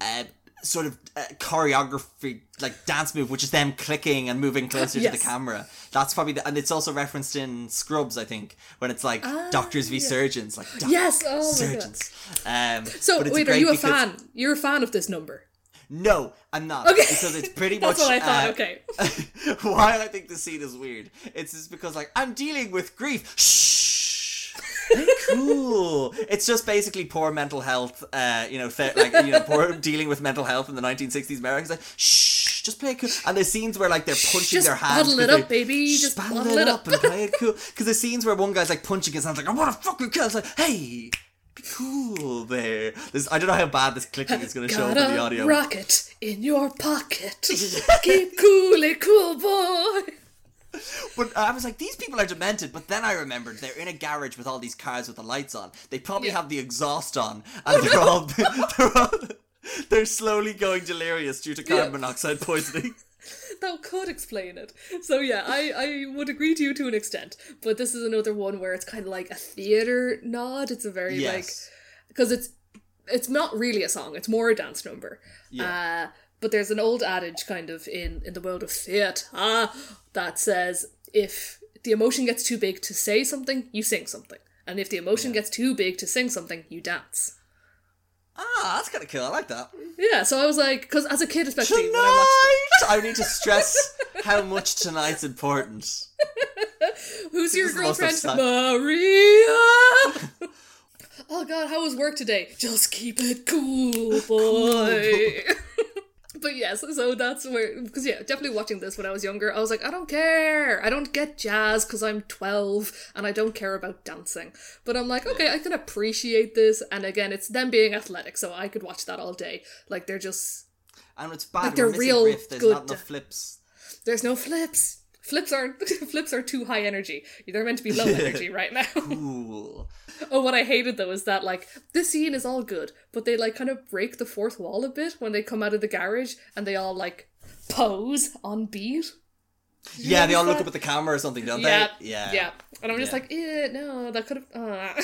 uh, sort of uh, choreography like dance move which is them clicking and moving closer to the camera that's probably the, and it's also referenced in scrubs i think when it's like doctors v Ah, yeah. surgeons like doc- Yes, oh surgeons um So wait, are you a fan? You're a fan of this number? no i'm not Okay. because it's pretty much. That's what I thought. uh, okay. why I think the scene is weird. It's just because like I'm dealing with grief. Shh. Cool. It's just basically poor mental health. Uh, you know, th- like you know, poor dealing with mental health in the 1960s Americans. Like, shh, just play it cool. And there's scenes where like they're punching Just their hands. bottle it up, baby. Just bottle bottle it up and play it cool. Because there's scenes where one guy's like punching his hands, like I want to fucking kill. It's like, hey. Be cool there. There's, I don't know how bad this clicking is going to show up in the audio. rocket in your pocket. Keep coolly cool, boy. But I was like, these people are demented. But then I remembered they're in a garage with all these cars with the lights on. They probably Yeah. have the exhaust on, and they're all they're all they're slowly going delirious due to carbon Yeah. monoxide poisoning. That could explain it. So yeah, I, I would agree to you to an extent. But this is another one where it's kind of like a theater nod. It's a very like because it's it's not really a song. It's more a dance number. Yeah. Uh, but there's an old adage kind of in in the world of theatre that says if the emotion gets too big to say something, you sing something, and if the emotion gets too big to sing something, you dance. Ah, that's kind of cool. I like that. Yeah, so I was like, because as a kid, especially when I Tonight, I need to stress how much tonight's important. who's your girlfriend? Maria. oh god, how was work today? Just keep it cool, boy. But yes, so that's where because yeah, definitely watching this when I was younger, I was like, I don't care, I don't get jazz because I'm twelve and I don't care about dancing. But I'm like, okay, I can appreciate this, and again, it's them being athletic, so I could watch that all day. Like they're just And it's bad. Like, they're real riff. There's good- not enough flips. there's no flips. Flips aren't flips are too high energy. They're meant to be low energy right now. Cool. Oh, what I hated though is that like this scene is all good, but they like kind of break the fourth wall a bit when they come out of the garage and they all like pose on beat. Yeah, they all look up at the camera or something, don't Yeah, they? Yeah. yeah. And I'm just Yeah. like, eh, no, that could have. Uh.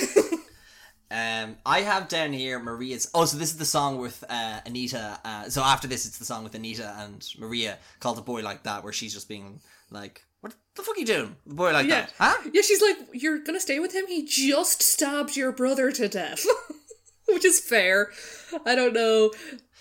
Um, I have down here Maria's. Oh, so this is the song with uh, Anita. Uh, so after this, it's the song with Anita and Maria called "A Boy Like That," where she's just being like, "What the fuck are you doing, a boy like yeah, that?" Huh? yeah. She's like, you're gonna stay with him. He just stabbed your brother to death, which is fair. I don't know.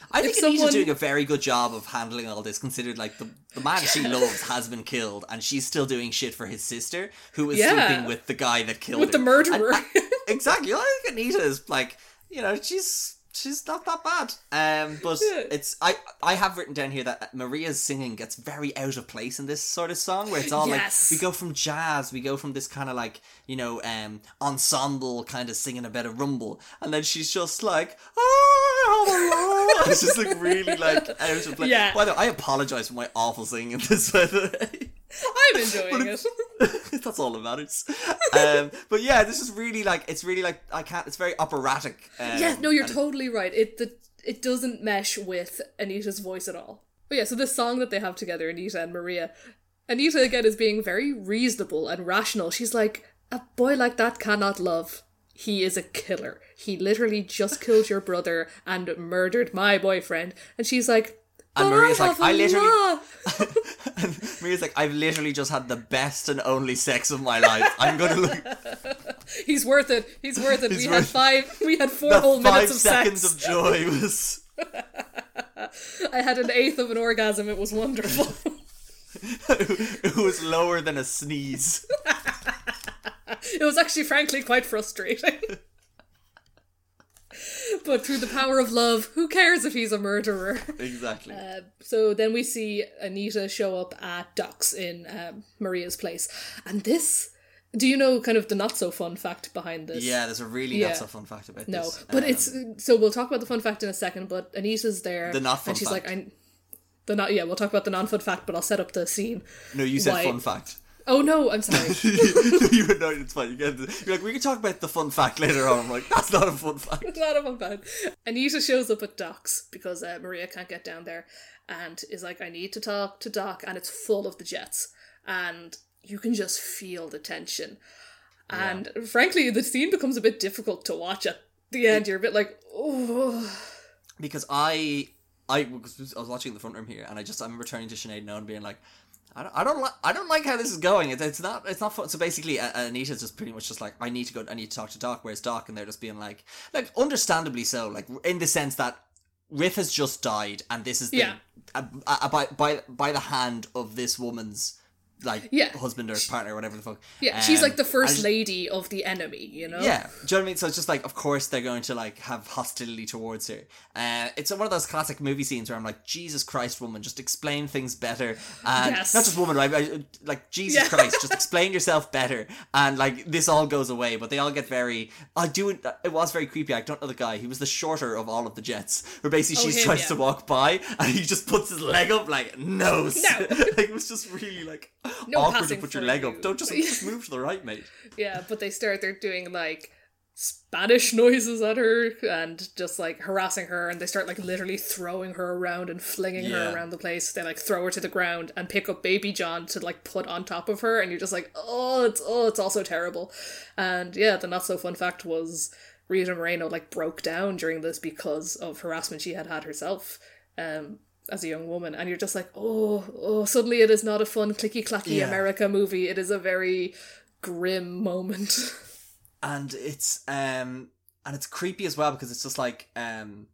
I think If Anita's doing a very good job of handling all this, considered like the, the man she loves has been killed, and she's still doing shit for his sister, who is Yeah. sleeping with the guy that killed With the murderer. And I- exactly. I think Anita is like, you know, she's she's not that bad. Um, but Yeah. it's I I have written down here that Maria's singing gets very out of place in this sort of song, where it's all Yes. like we go from jazz, we go from this kind of like you know um ensemble kind of singing a bit of rumble, and then she's just like. Oh, it's just like really like out of place. Yeah. By the way, I apologize for my awful singing in this. By the way. I'm enjoying it. That's all that matters. Um, but yeah, this is really like it's really like I can't. It's very operatic. Um, yeah, no, you're totally right. It the, it doesn't mesh with Anita's voice at all. But yeah, so this song that they have together, Anita and Maria, Anita again is being very reasonable and rational. She's like, a boy like that cannot love. He is a killer. He literally just killed your brother and murdered my boyfriend. And she's like, And "But Maria's like, I literally- Maria's like, I've literally just had the best and only sex of my life. I'm gonna look He's worth it. He's worth it. He's we had five. We had four the whole five minutes of sex. seconds sex. of joy was. I had an eighth of an orgasm. It was wonderful. it was lower than a sneeze. It was actually, frankly, quite frustrating. but through the power of love, who cares if he's a murderer? Exactly. Uh, so then we see Anita show up at Doc's in um, Maria's place. And this, do you know kind of the not so fun fact behind this? yeah, there's a really yeah. not so fun fact about No, this. No, but Um, it's so we'll talk about the fun fact in a second. But Anita's there, The not fun and she's fact. like, I, the not yeah, we'll talk about the non fun fact, but I'll set up the scene. no. You said why- fun fact. Oh no, I'm sorry. you were no, it's fine. You get it. You're like, we can talk about the fun fact later on. I'm like, that's not a fun fact. It's not a fun fact. Anita shows up at Doc's because uh, Maria can't get down there and is like, I need to talk to Doc, and it's full of the Jets. And you can just feel the tension. And frankly, the scene becomes a bit difficult to watch at the end. You're a bit like, oh. because I I because I was watching the front room here, and I just I remember turning to Sinead now and being like, I don't I don't like I don't like how this is going. It's, it's not it's not fun. So basically, uh, Anita's just pretty much just like I need to go. I need to talk to Doc. Where's Doc? And they're just being like like understandably so, like in the sense that. Riff has just died, and this is the, Yeah. uh, uh, by by by the hand of this woman's like Yeah. husband or partner or whatever the fuck. Yeah, she's Um, like the first just- lady of the enemy, you know? yeah, do you know what I mean? So it's just like, of course, they're going to like have hostility towards her. Uh, it's one of those classic movie scenes where I'm like, Jesus Christ, woman, just explain things better, and Yes. not just woman, right? I- Like Jesus Yeah. Christ, just explain yourself better, and like this all goes away. But they all get very. I do. It was very creepy. I don't know the guy. He was the shorter of all of the Jets. Where basically Oh, she him, tries yeah. to walk by, and he just puts his leg up like no. No. like it was just really like No awkward to put your leg you. up. Don't just, just move to the right, mate. Yeah, but they start, they're doing like Spanish noises at her and just like harassing her, and they start like literally throwing her around and flinging Yeah. her around the place. They like throw her to the ground and pick up baby John to like put on top of her, and you're just like, oh, it's oh, it's also terrible. And yeah, the not so fun fact was Rita Moreno like broke down during this because of harassment she had had herself. Um, as a young woman, and you're just like, oh, oh, suddenly it is not a fun clicky clacky Yeah. America movie. It is a very grim moment. and it's um and it's creepy as well because it's just like um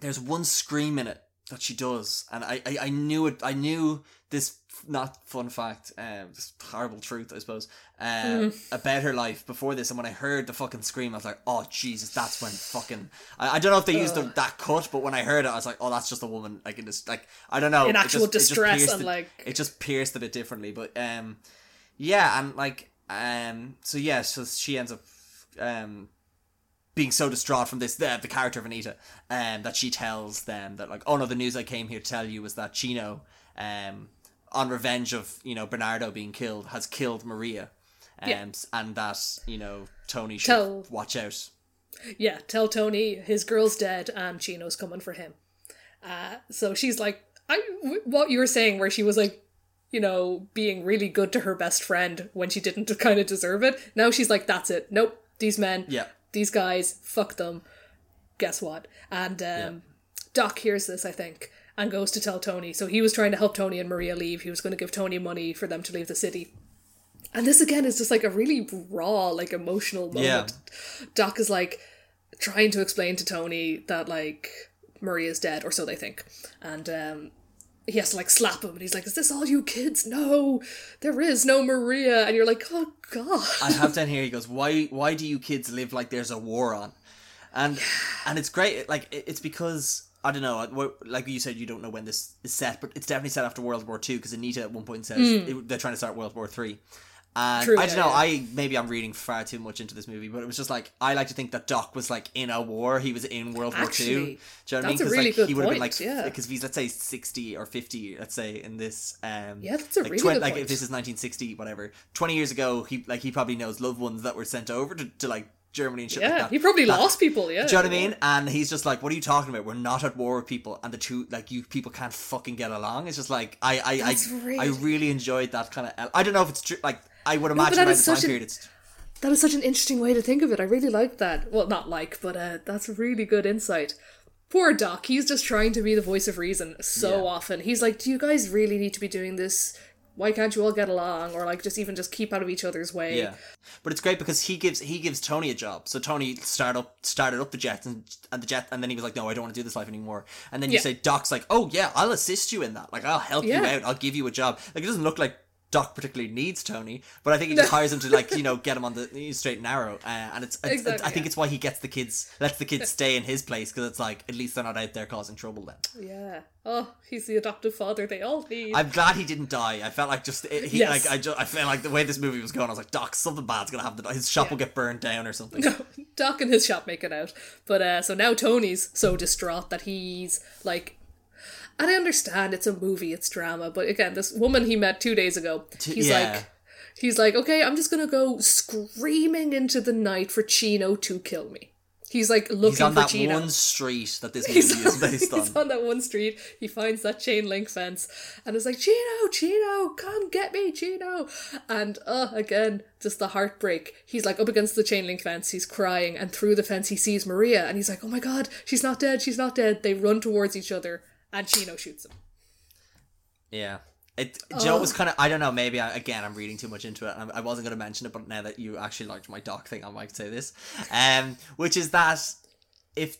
there's one scream in it that she does, and I, I, I knew it. I knew this not fun fact, um, this horrible truth, I suppose, uh, about her life before this. And when I heard the fucking scream, I was like, "Oh Jesus!" That's when fucking. I, I don't know if they used the, that cut, but when I heard it, I was like, "Oh, that's just a woman." Like in this, like I don't know, In actual just- it just distress and, it- like- it just pierced a bit differently. But um, yeah, and like um, so yeah, so she ends up um being so distraught from this the, the character of Anita um that she tells them that like oh no the news I came here to tell you was that Chino um on revenge of you know Bernardo being killed has killed Maria um, Yeah. and that you know Tony should Tell- watch out Yeah, tell Tony his girl's dead and Chino's coming for him. Uh, so she's like, I what you were saying, where she was like, you know, being really good to her best friend when she didn't kind of deserve it. Now she's like, that's it. Nope, these men, yeah these guys, fuck them. Guess what? And um, Doc hears this, I think, and goes to tell Tony. So he was trying to help Tony and Maria leave. He was going to give Tony money for them to leave the city. And this again is just like a really raw, like emotional moment. Yeah. Doc is like trying to explain to Tony that like Maria's dead, or so they think, and um, he has to like slap him, and he's like, "Is this all you kids? No, there is no Maria." And you're like, "Oh God." I have down here. He goes, "Why? Why do you kids live like there's a war on?" And and it's great. Like it's because I don't know. Like you said, you don't know when this is set, but it's definitely set after World War Two because Anita at one point says hmm. it- they're trying to start World War Three. And. True, I don't know. yeah. I maybe I'm reading far too much into this movie, but it was just like I like to think that Doc was like in a war. He was in World War Two. Do you know what I mean? that's a 'Cause, really like, he would have been like, yeah. because he's let's say sixty or fifty, let's say in this, um, Yeah, that's a like, really twen- good like point. if this is 1960, whatever, 20 years ago, he like he probably knows loved ones that were sent over to, to like Germany and shit like yeah, that. he probably That- lost people. Yeah, Do you know what I mean? And he's just like, "What are you talking about? We're not at war with people, and the two like you people can't fucking get along." It's just like I I I, really- I really enjoyed that kind of. I don't know if it's true. Like I would imagine that around is the time period, it's That is such an interesting way to think of it. I really like that. Well, not like, but uh, that's really good insight. Poor Doc, he's just trying to be the voice of reason so Yeah. often. He's like, "Do you guys really need to be doing this? Why can't you all get along?" Or like, just even just keep out of each other's way. Yeah, but it's great because he gives he gives Tony a job. So Tony start up started up the Jets and and the Jet, and then he was like, "No, I don't want to do this life anymore." And then you Yeah. say Doc's like, "Oh yeah, I'll assist you in that. Like I'll help Yeah. you out. I'll give you a job." Like it doesn't look like. Doc particularly needs Tony, but I think he just hires him to like you know get him on the straight and narrow, uh, and it's, it's Exactly, I think yeah. it's why he gets the kids lets the kids stay in his place because it's like at least they're not out there causing trouble then. Yeah. Oh, he's the adoptive father they all need. I'm glad he didn't die. I felt like just he Yes. like I just I felt like the way this movie was going. I was like, Doc, something bad's gonna happen. His shop will get burned down or something. Doc and his shop make it out. But uh so now Tony's so distraught that he's like and I understand it's a movie, it's drama, but again, this woman he met two days ago, he's yeah. like he's like, Okay, I'm just gonna go screaming into the night for Chino to kill me. He's like looking He's on for that Chino. one street that this movie He's is based on. he's on. on that one street. He finds that chain link fence and is like, Chino, Chino, come get me, Chino. And uh, again, just the heartbreak. He's like up against the chain link fence. He's crying, and through the fence, he sees Maria, and he's like, Oh my god, she's not dead, she's not dead. They run towards each other, and Chino shoots him. Yeah. It, do you know, it Oh. was kind of, I don't know, maybe, I, again, I'm reading too much into it. I, I wasn't going to mention it, but now that you actually liked my doc thing, I might say this. Um, which is that if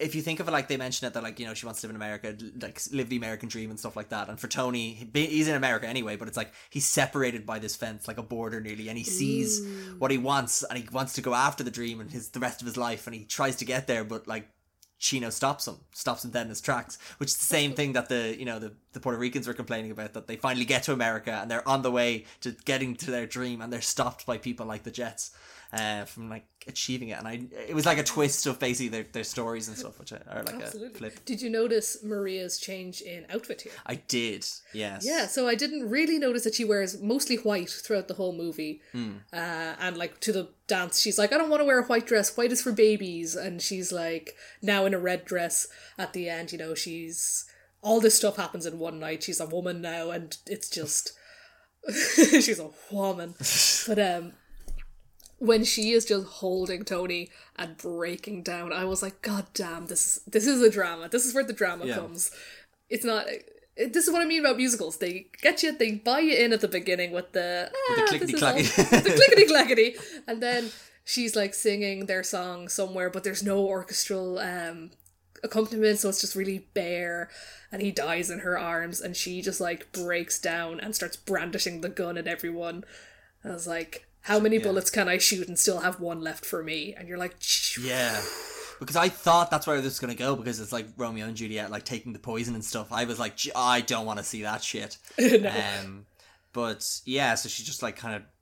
if you think of it like they mention it that like you know she wants to live in America like live the American dream and stuff like that and for Tony he's in America anyway but it's like he's separated by this fence like a border nearly and he sees what he wants and he wants to go after the dream and his the rest of his life and he tries to get there but like Chino stops him, stops him dead in his tracks, which is the same thing that the you know the, the Puerto Ricans were complaining about that they finally get to America and they're on the way to getting to their dream and they're stopped by people like the Jets uh, from like achieving it and I it was like a twist of basically their, their stories and stuff which are like a flip. Did you notice Maria's change in outfit here? I did, yes. Yeah, so I didn't really notice that she wears mostly white throughout the whole movie. Hmm. Uh, and like to the dance, she's like, I don't want to wear a white dress. White is for babies. And she's like now in a red dress at the end. You know, she's all this stuff happens in one night. She's a woman now, and it's just she's a woman. But um, when she is just holding Tony and breaking down, I was like, God damn, this this is a drama. This is where the drama Yeah. comes. It's not. it- This is what I mean about musicals. They get you, they buy you in at the beginning with the ah, the clickety-clacky. all- the clickety clackety, and then she's like singing their song somewhere, but there's no orchestral um accompaniment, so it's just really bare. And he dies in her arms, and she just like breaks down and starts brandishing the gun at everyone. And I was like, how many bullets can I shoot and still have one left for me? And you're like, Yeah. Because I thought that's where this was gonna go because it's like Romeo and Juliet like taking the poison and stuff. I was like, I don't want to see that shit. um, but yeah, so she just like kind of is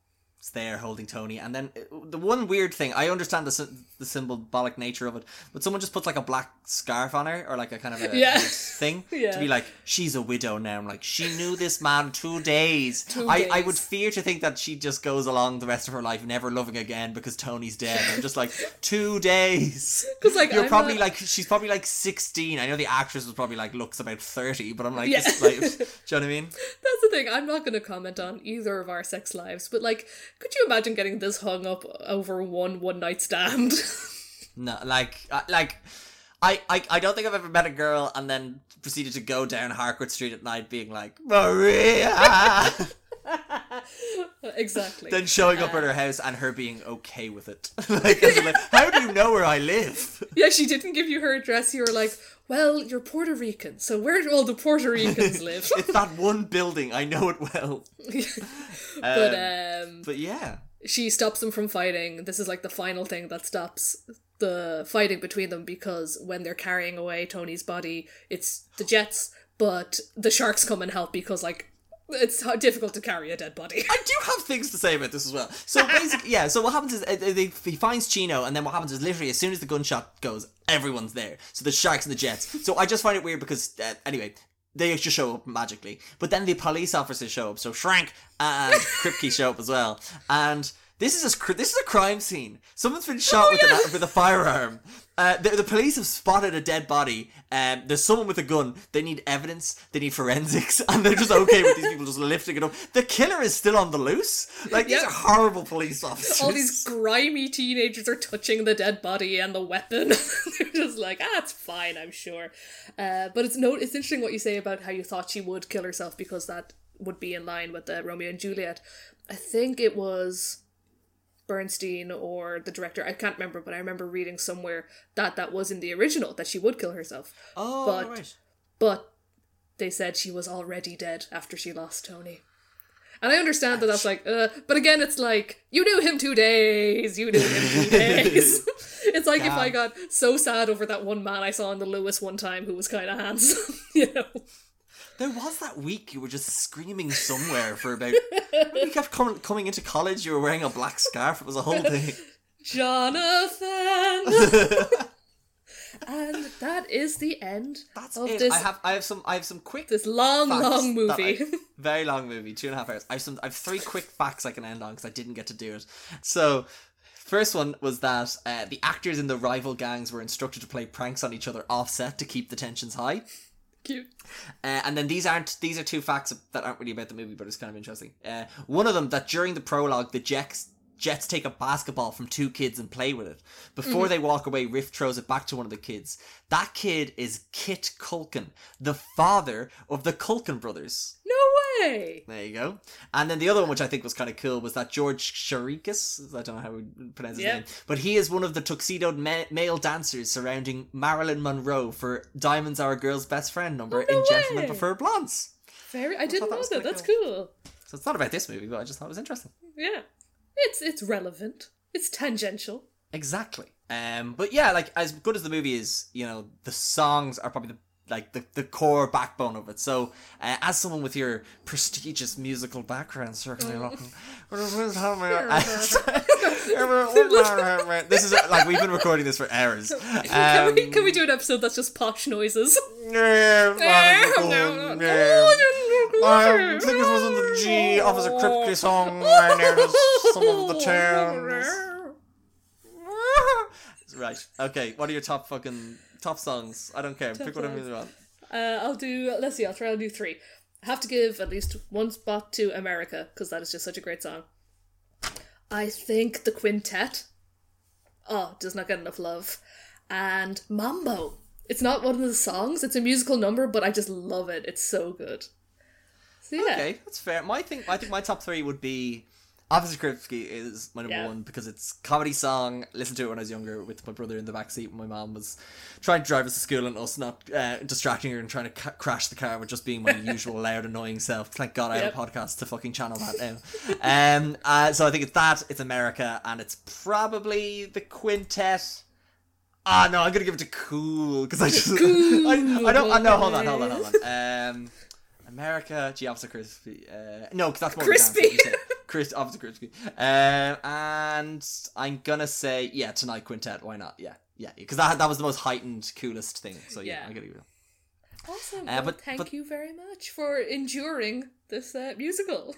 there holding Tony, and then uh, the one weird thing I understand the the symbolic nature of it, but someone just puts like a black scarf on her or like a kind of a Yeah. thing Yeah. to be like she's a widow now. I'm like she knew this man two days. Two I I would fear to think that she just goes along the rest of her life never loving again because Tony's dead. I'm just like two days. Because like, you're I'm probably not- like she's probably like 16. I know the actress was probably like looks about 30, but I'm like, Yeah. like do you know what I mean? That's the thing. I'm not going to comment on either of our sex lives, but like, could you imagine getting this hung up over one one night stand? No, like, uh, like, I, I, I don't think I've ever met a girl and then proceeded to go down Harcourt Street at night, being like Maria, exactly. then showing up at her house and her being okay with it. like, like, how do you know where I live? yeah, she didn't give you her address. You were like, well, you're Puerto Rican, so where do all the Puerto Ricans live? it's that one building. I know it well. but Um, um, But yeah, she stops them from fighting. This is like the final thing that stops the fighting between them because when they're carrying away Tony's body, it's the Jets, but the sharks come and help because like it's difficult to carry a dead body. I do have things to say about this as well. So basically, yeah. So what happens is uh, he finds Chino, and then what happens is literally as soon as the gunshot goes, everyone's there. So the sharks and the jets. So I just find it weird because uh, anyway. They just show up magically, but then the police officers show up. So Schrank and Krupke show up as well, and this is a this is a crime scene. Someone's been shot with, yeah. a, with a firearm. Uh, the, the police have spotted a dead body. Um, there's someone with a gun. They need evidence. They need forensics, and they're just okay with these people just lifting it up. The killer is still on the loose. Like these Yep. are horrible police officers. all these grimy teenagers are touching the dead body and the weapon. They're just like, ah, it's fine, I'm sure. Uh, but it's no, it's interesting what you say about how you thought she would kill herself because that would be in line with the Romeo and Juliet. I think it was Bernstein or the director. I can't remember, but I remember reading somewhere that that was in the original that she would kill herself. oh, but- right. But they said she was already dead after she lost Tony. And I understand that that's like, uh, but again, it's like, you knew him two days, you knew him two days. it's like if I got so sad over that one man I saw in the Luas one time who was kind of handsome, you know? There was that week you were just screaming somewhere for about. when you kept coming coming into college, you were wearing a black scarf. It was a whole thing. Jonathan! and that is the end That's of it. this, I have I have some I have some quick this long, long movie. I- very long movie, two and a half hours. I have some. I have three quick facts I can end on because I didn't get to do it. So, first one was that uh, the actors in the rival gangs were instructed to play pranks on each other offset to keep the tensions high. Cute. Uh, and then these aren't these are two facts that aren't really about the movie, but it's kind of interesting. Uh, one of them that during the prologue, the Jets Jets take a basketball from two kids and play with it. Before they walk away, Riff throws it back to one of the kids. That kid is Kit Culkin, the father of the Culkin brothers. Way! There you go. And then the other one, which I think was kind of cool, was that George Sharikis. I don't know how we pronounce his Yeah. name, but he is one of the tuxedoed ma- male dancers surrounding Marilyn Monroe for "Diamonds Are a Girl's Best Friend" number Oh, no in "Gentlemen. Prefer Blondes." Very, I didn't that know that. kinda That's cool. So it's not about this movie, but I just thought it was interesting. Yeah. It's it's relevant. It's tangential. Exactly. Um, but yeah, like as good as the movie is, you know, the songs are probably the like the, the core backbone of it. So, uh, as someone with your prestigious musical background, certainly, this is like we've been recording this for hours. Can, Um, we, can we do an episode that's just posh noises? Um, I think it was in the Gee Officer Krupke song. Noticed some of the tunes. Right. Okay. What are your top fucking top songs? I don't care. Pick whatever you want. Uh, I'll do. Let's see. I'll try and do three. I have to give at least one spot to America because that is just such a great song. I think the quintet. Oh, does not get enough love. And Mambo. It's not one of the songs. It's a musical number, but I just love it. It's so good. So yeah. Okay, that's fair. My thing, I think my top three would be. Officer Krupke is my number Yeah. one because it's comedy song. Listen to it when I was younger with my brother in the back seat. when My mom was trying to drive us to school and us not uh, distracting her and trying to ca- crash the car with just being my usual loud, annoying self. Thank God I have a podcast to fucking channel that now. um, uh, so I think it's that. It's America, and it's probably the quintet. Ah no, I'm gonna give it to Cool because I just Cool I, I don't. I know. Hold on, hold on, hold on. Um, America, G Officer Crispy. Uh, no, because that's more Crispy. Of a dance, like you said. Chris, Um, and I'm gonna say yeah, tonight quintet. Why not? Yeah, yeah, because that that was the most heightened, coolest thing. So yeah, Yeah. I'm gonna give it. Awesome. Uh, well, but- thank but- you very much for enduring this uh, musical.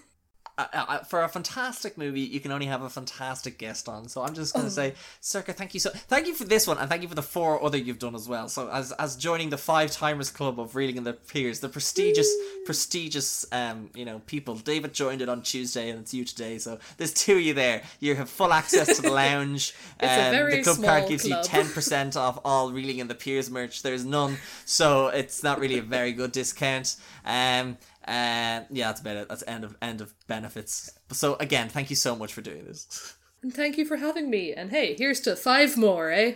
Uh, uh, for a fantastic movie, you can only have a fantastic guest on. So I'm just Oh. gonna say, Sorcha, thank you so, thank you for this one, and thank you for the four other you've done as well. So as as joining the five timers club of reeling in the peers, the prestigious, prestigious, um, you know, people. David joined it on Tuesday, and it's you today. So there's two of you there. You have full access to the lounge. It's a um, very the club small card gives club. you ten percent off all reeling in the peers merch. There's none, so it's not really a very good discount. Um. Uh, yeah, that's about it. That's end of end of benefits. So again, thank you so much for doing this. And thank you for having me. And hey, here's to five more, eh?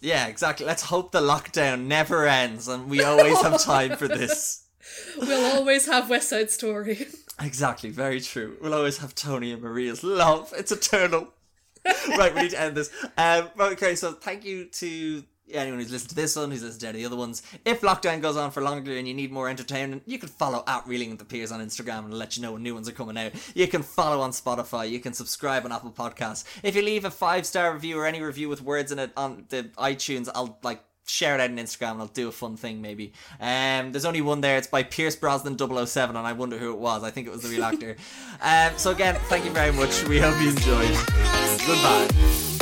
Yeah, exactly. Let's hope the lockdown never ends and we always have time for this. We'll always have West Side Story. Exactly, very true. We'll always have Tony and Maria's love. It's eternal. right, we need to end this. Um, okay, so thank you to anyone who's listened to this one, who's listened to any of the other ones. If lockdown goes on for longer and you need more entertainment, you can follow at Reeling with the Peers on Instagram and let you know when new ones are coming out. You can follow on Spotify. You can subscribe on Apple Podcasts. If you leave a five star review or any review with words in it on the iTunes, I'll like share it out on Instagram and I'll do a fun thing maybe. Um, there's only one there. It's by Pierce Brosnan 007 and I wonder who it was. I think it was the real actor. um, so again, thank you very much. We hope you enjoyed. Goodbye.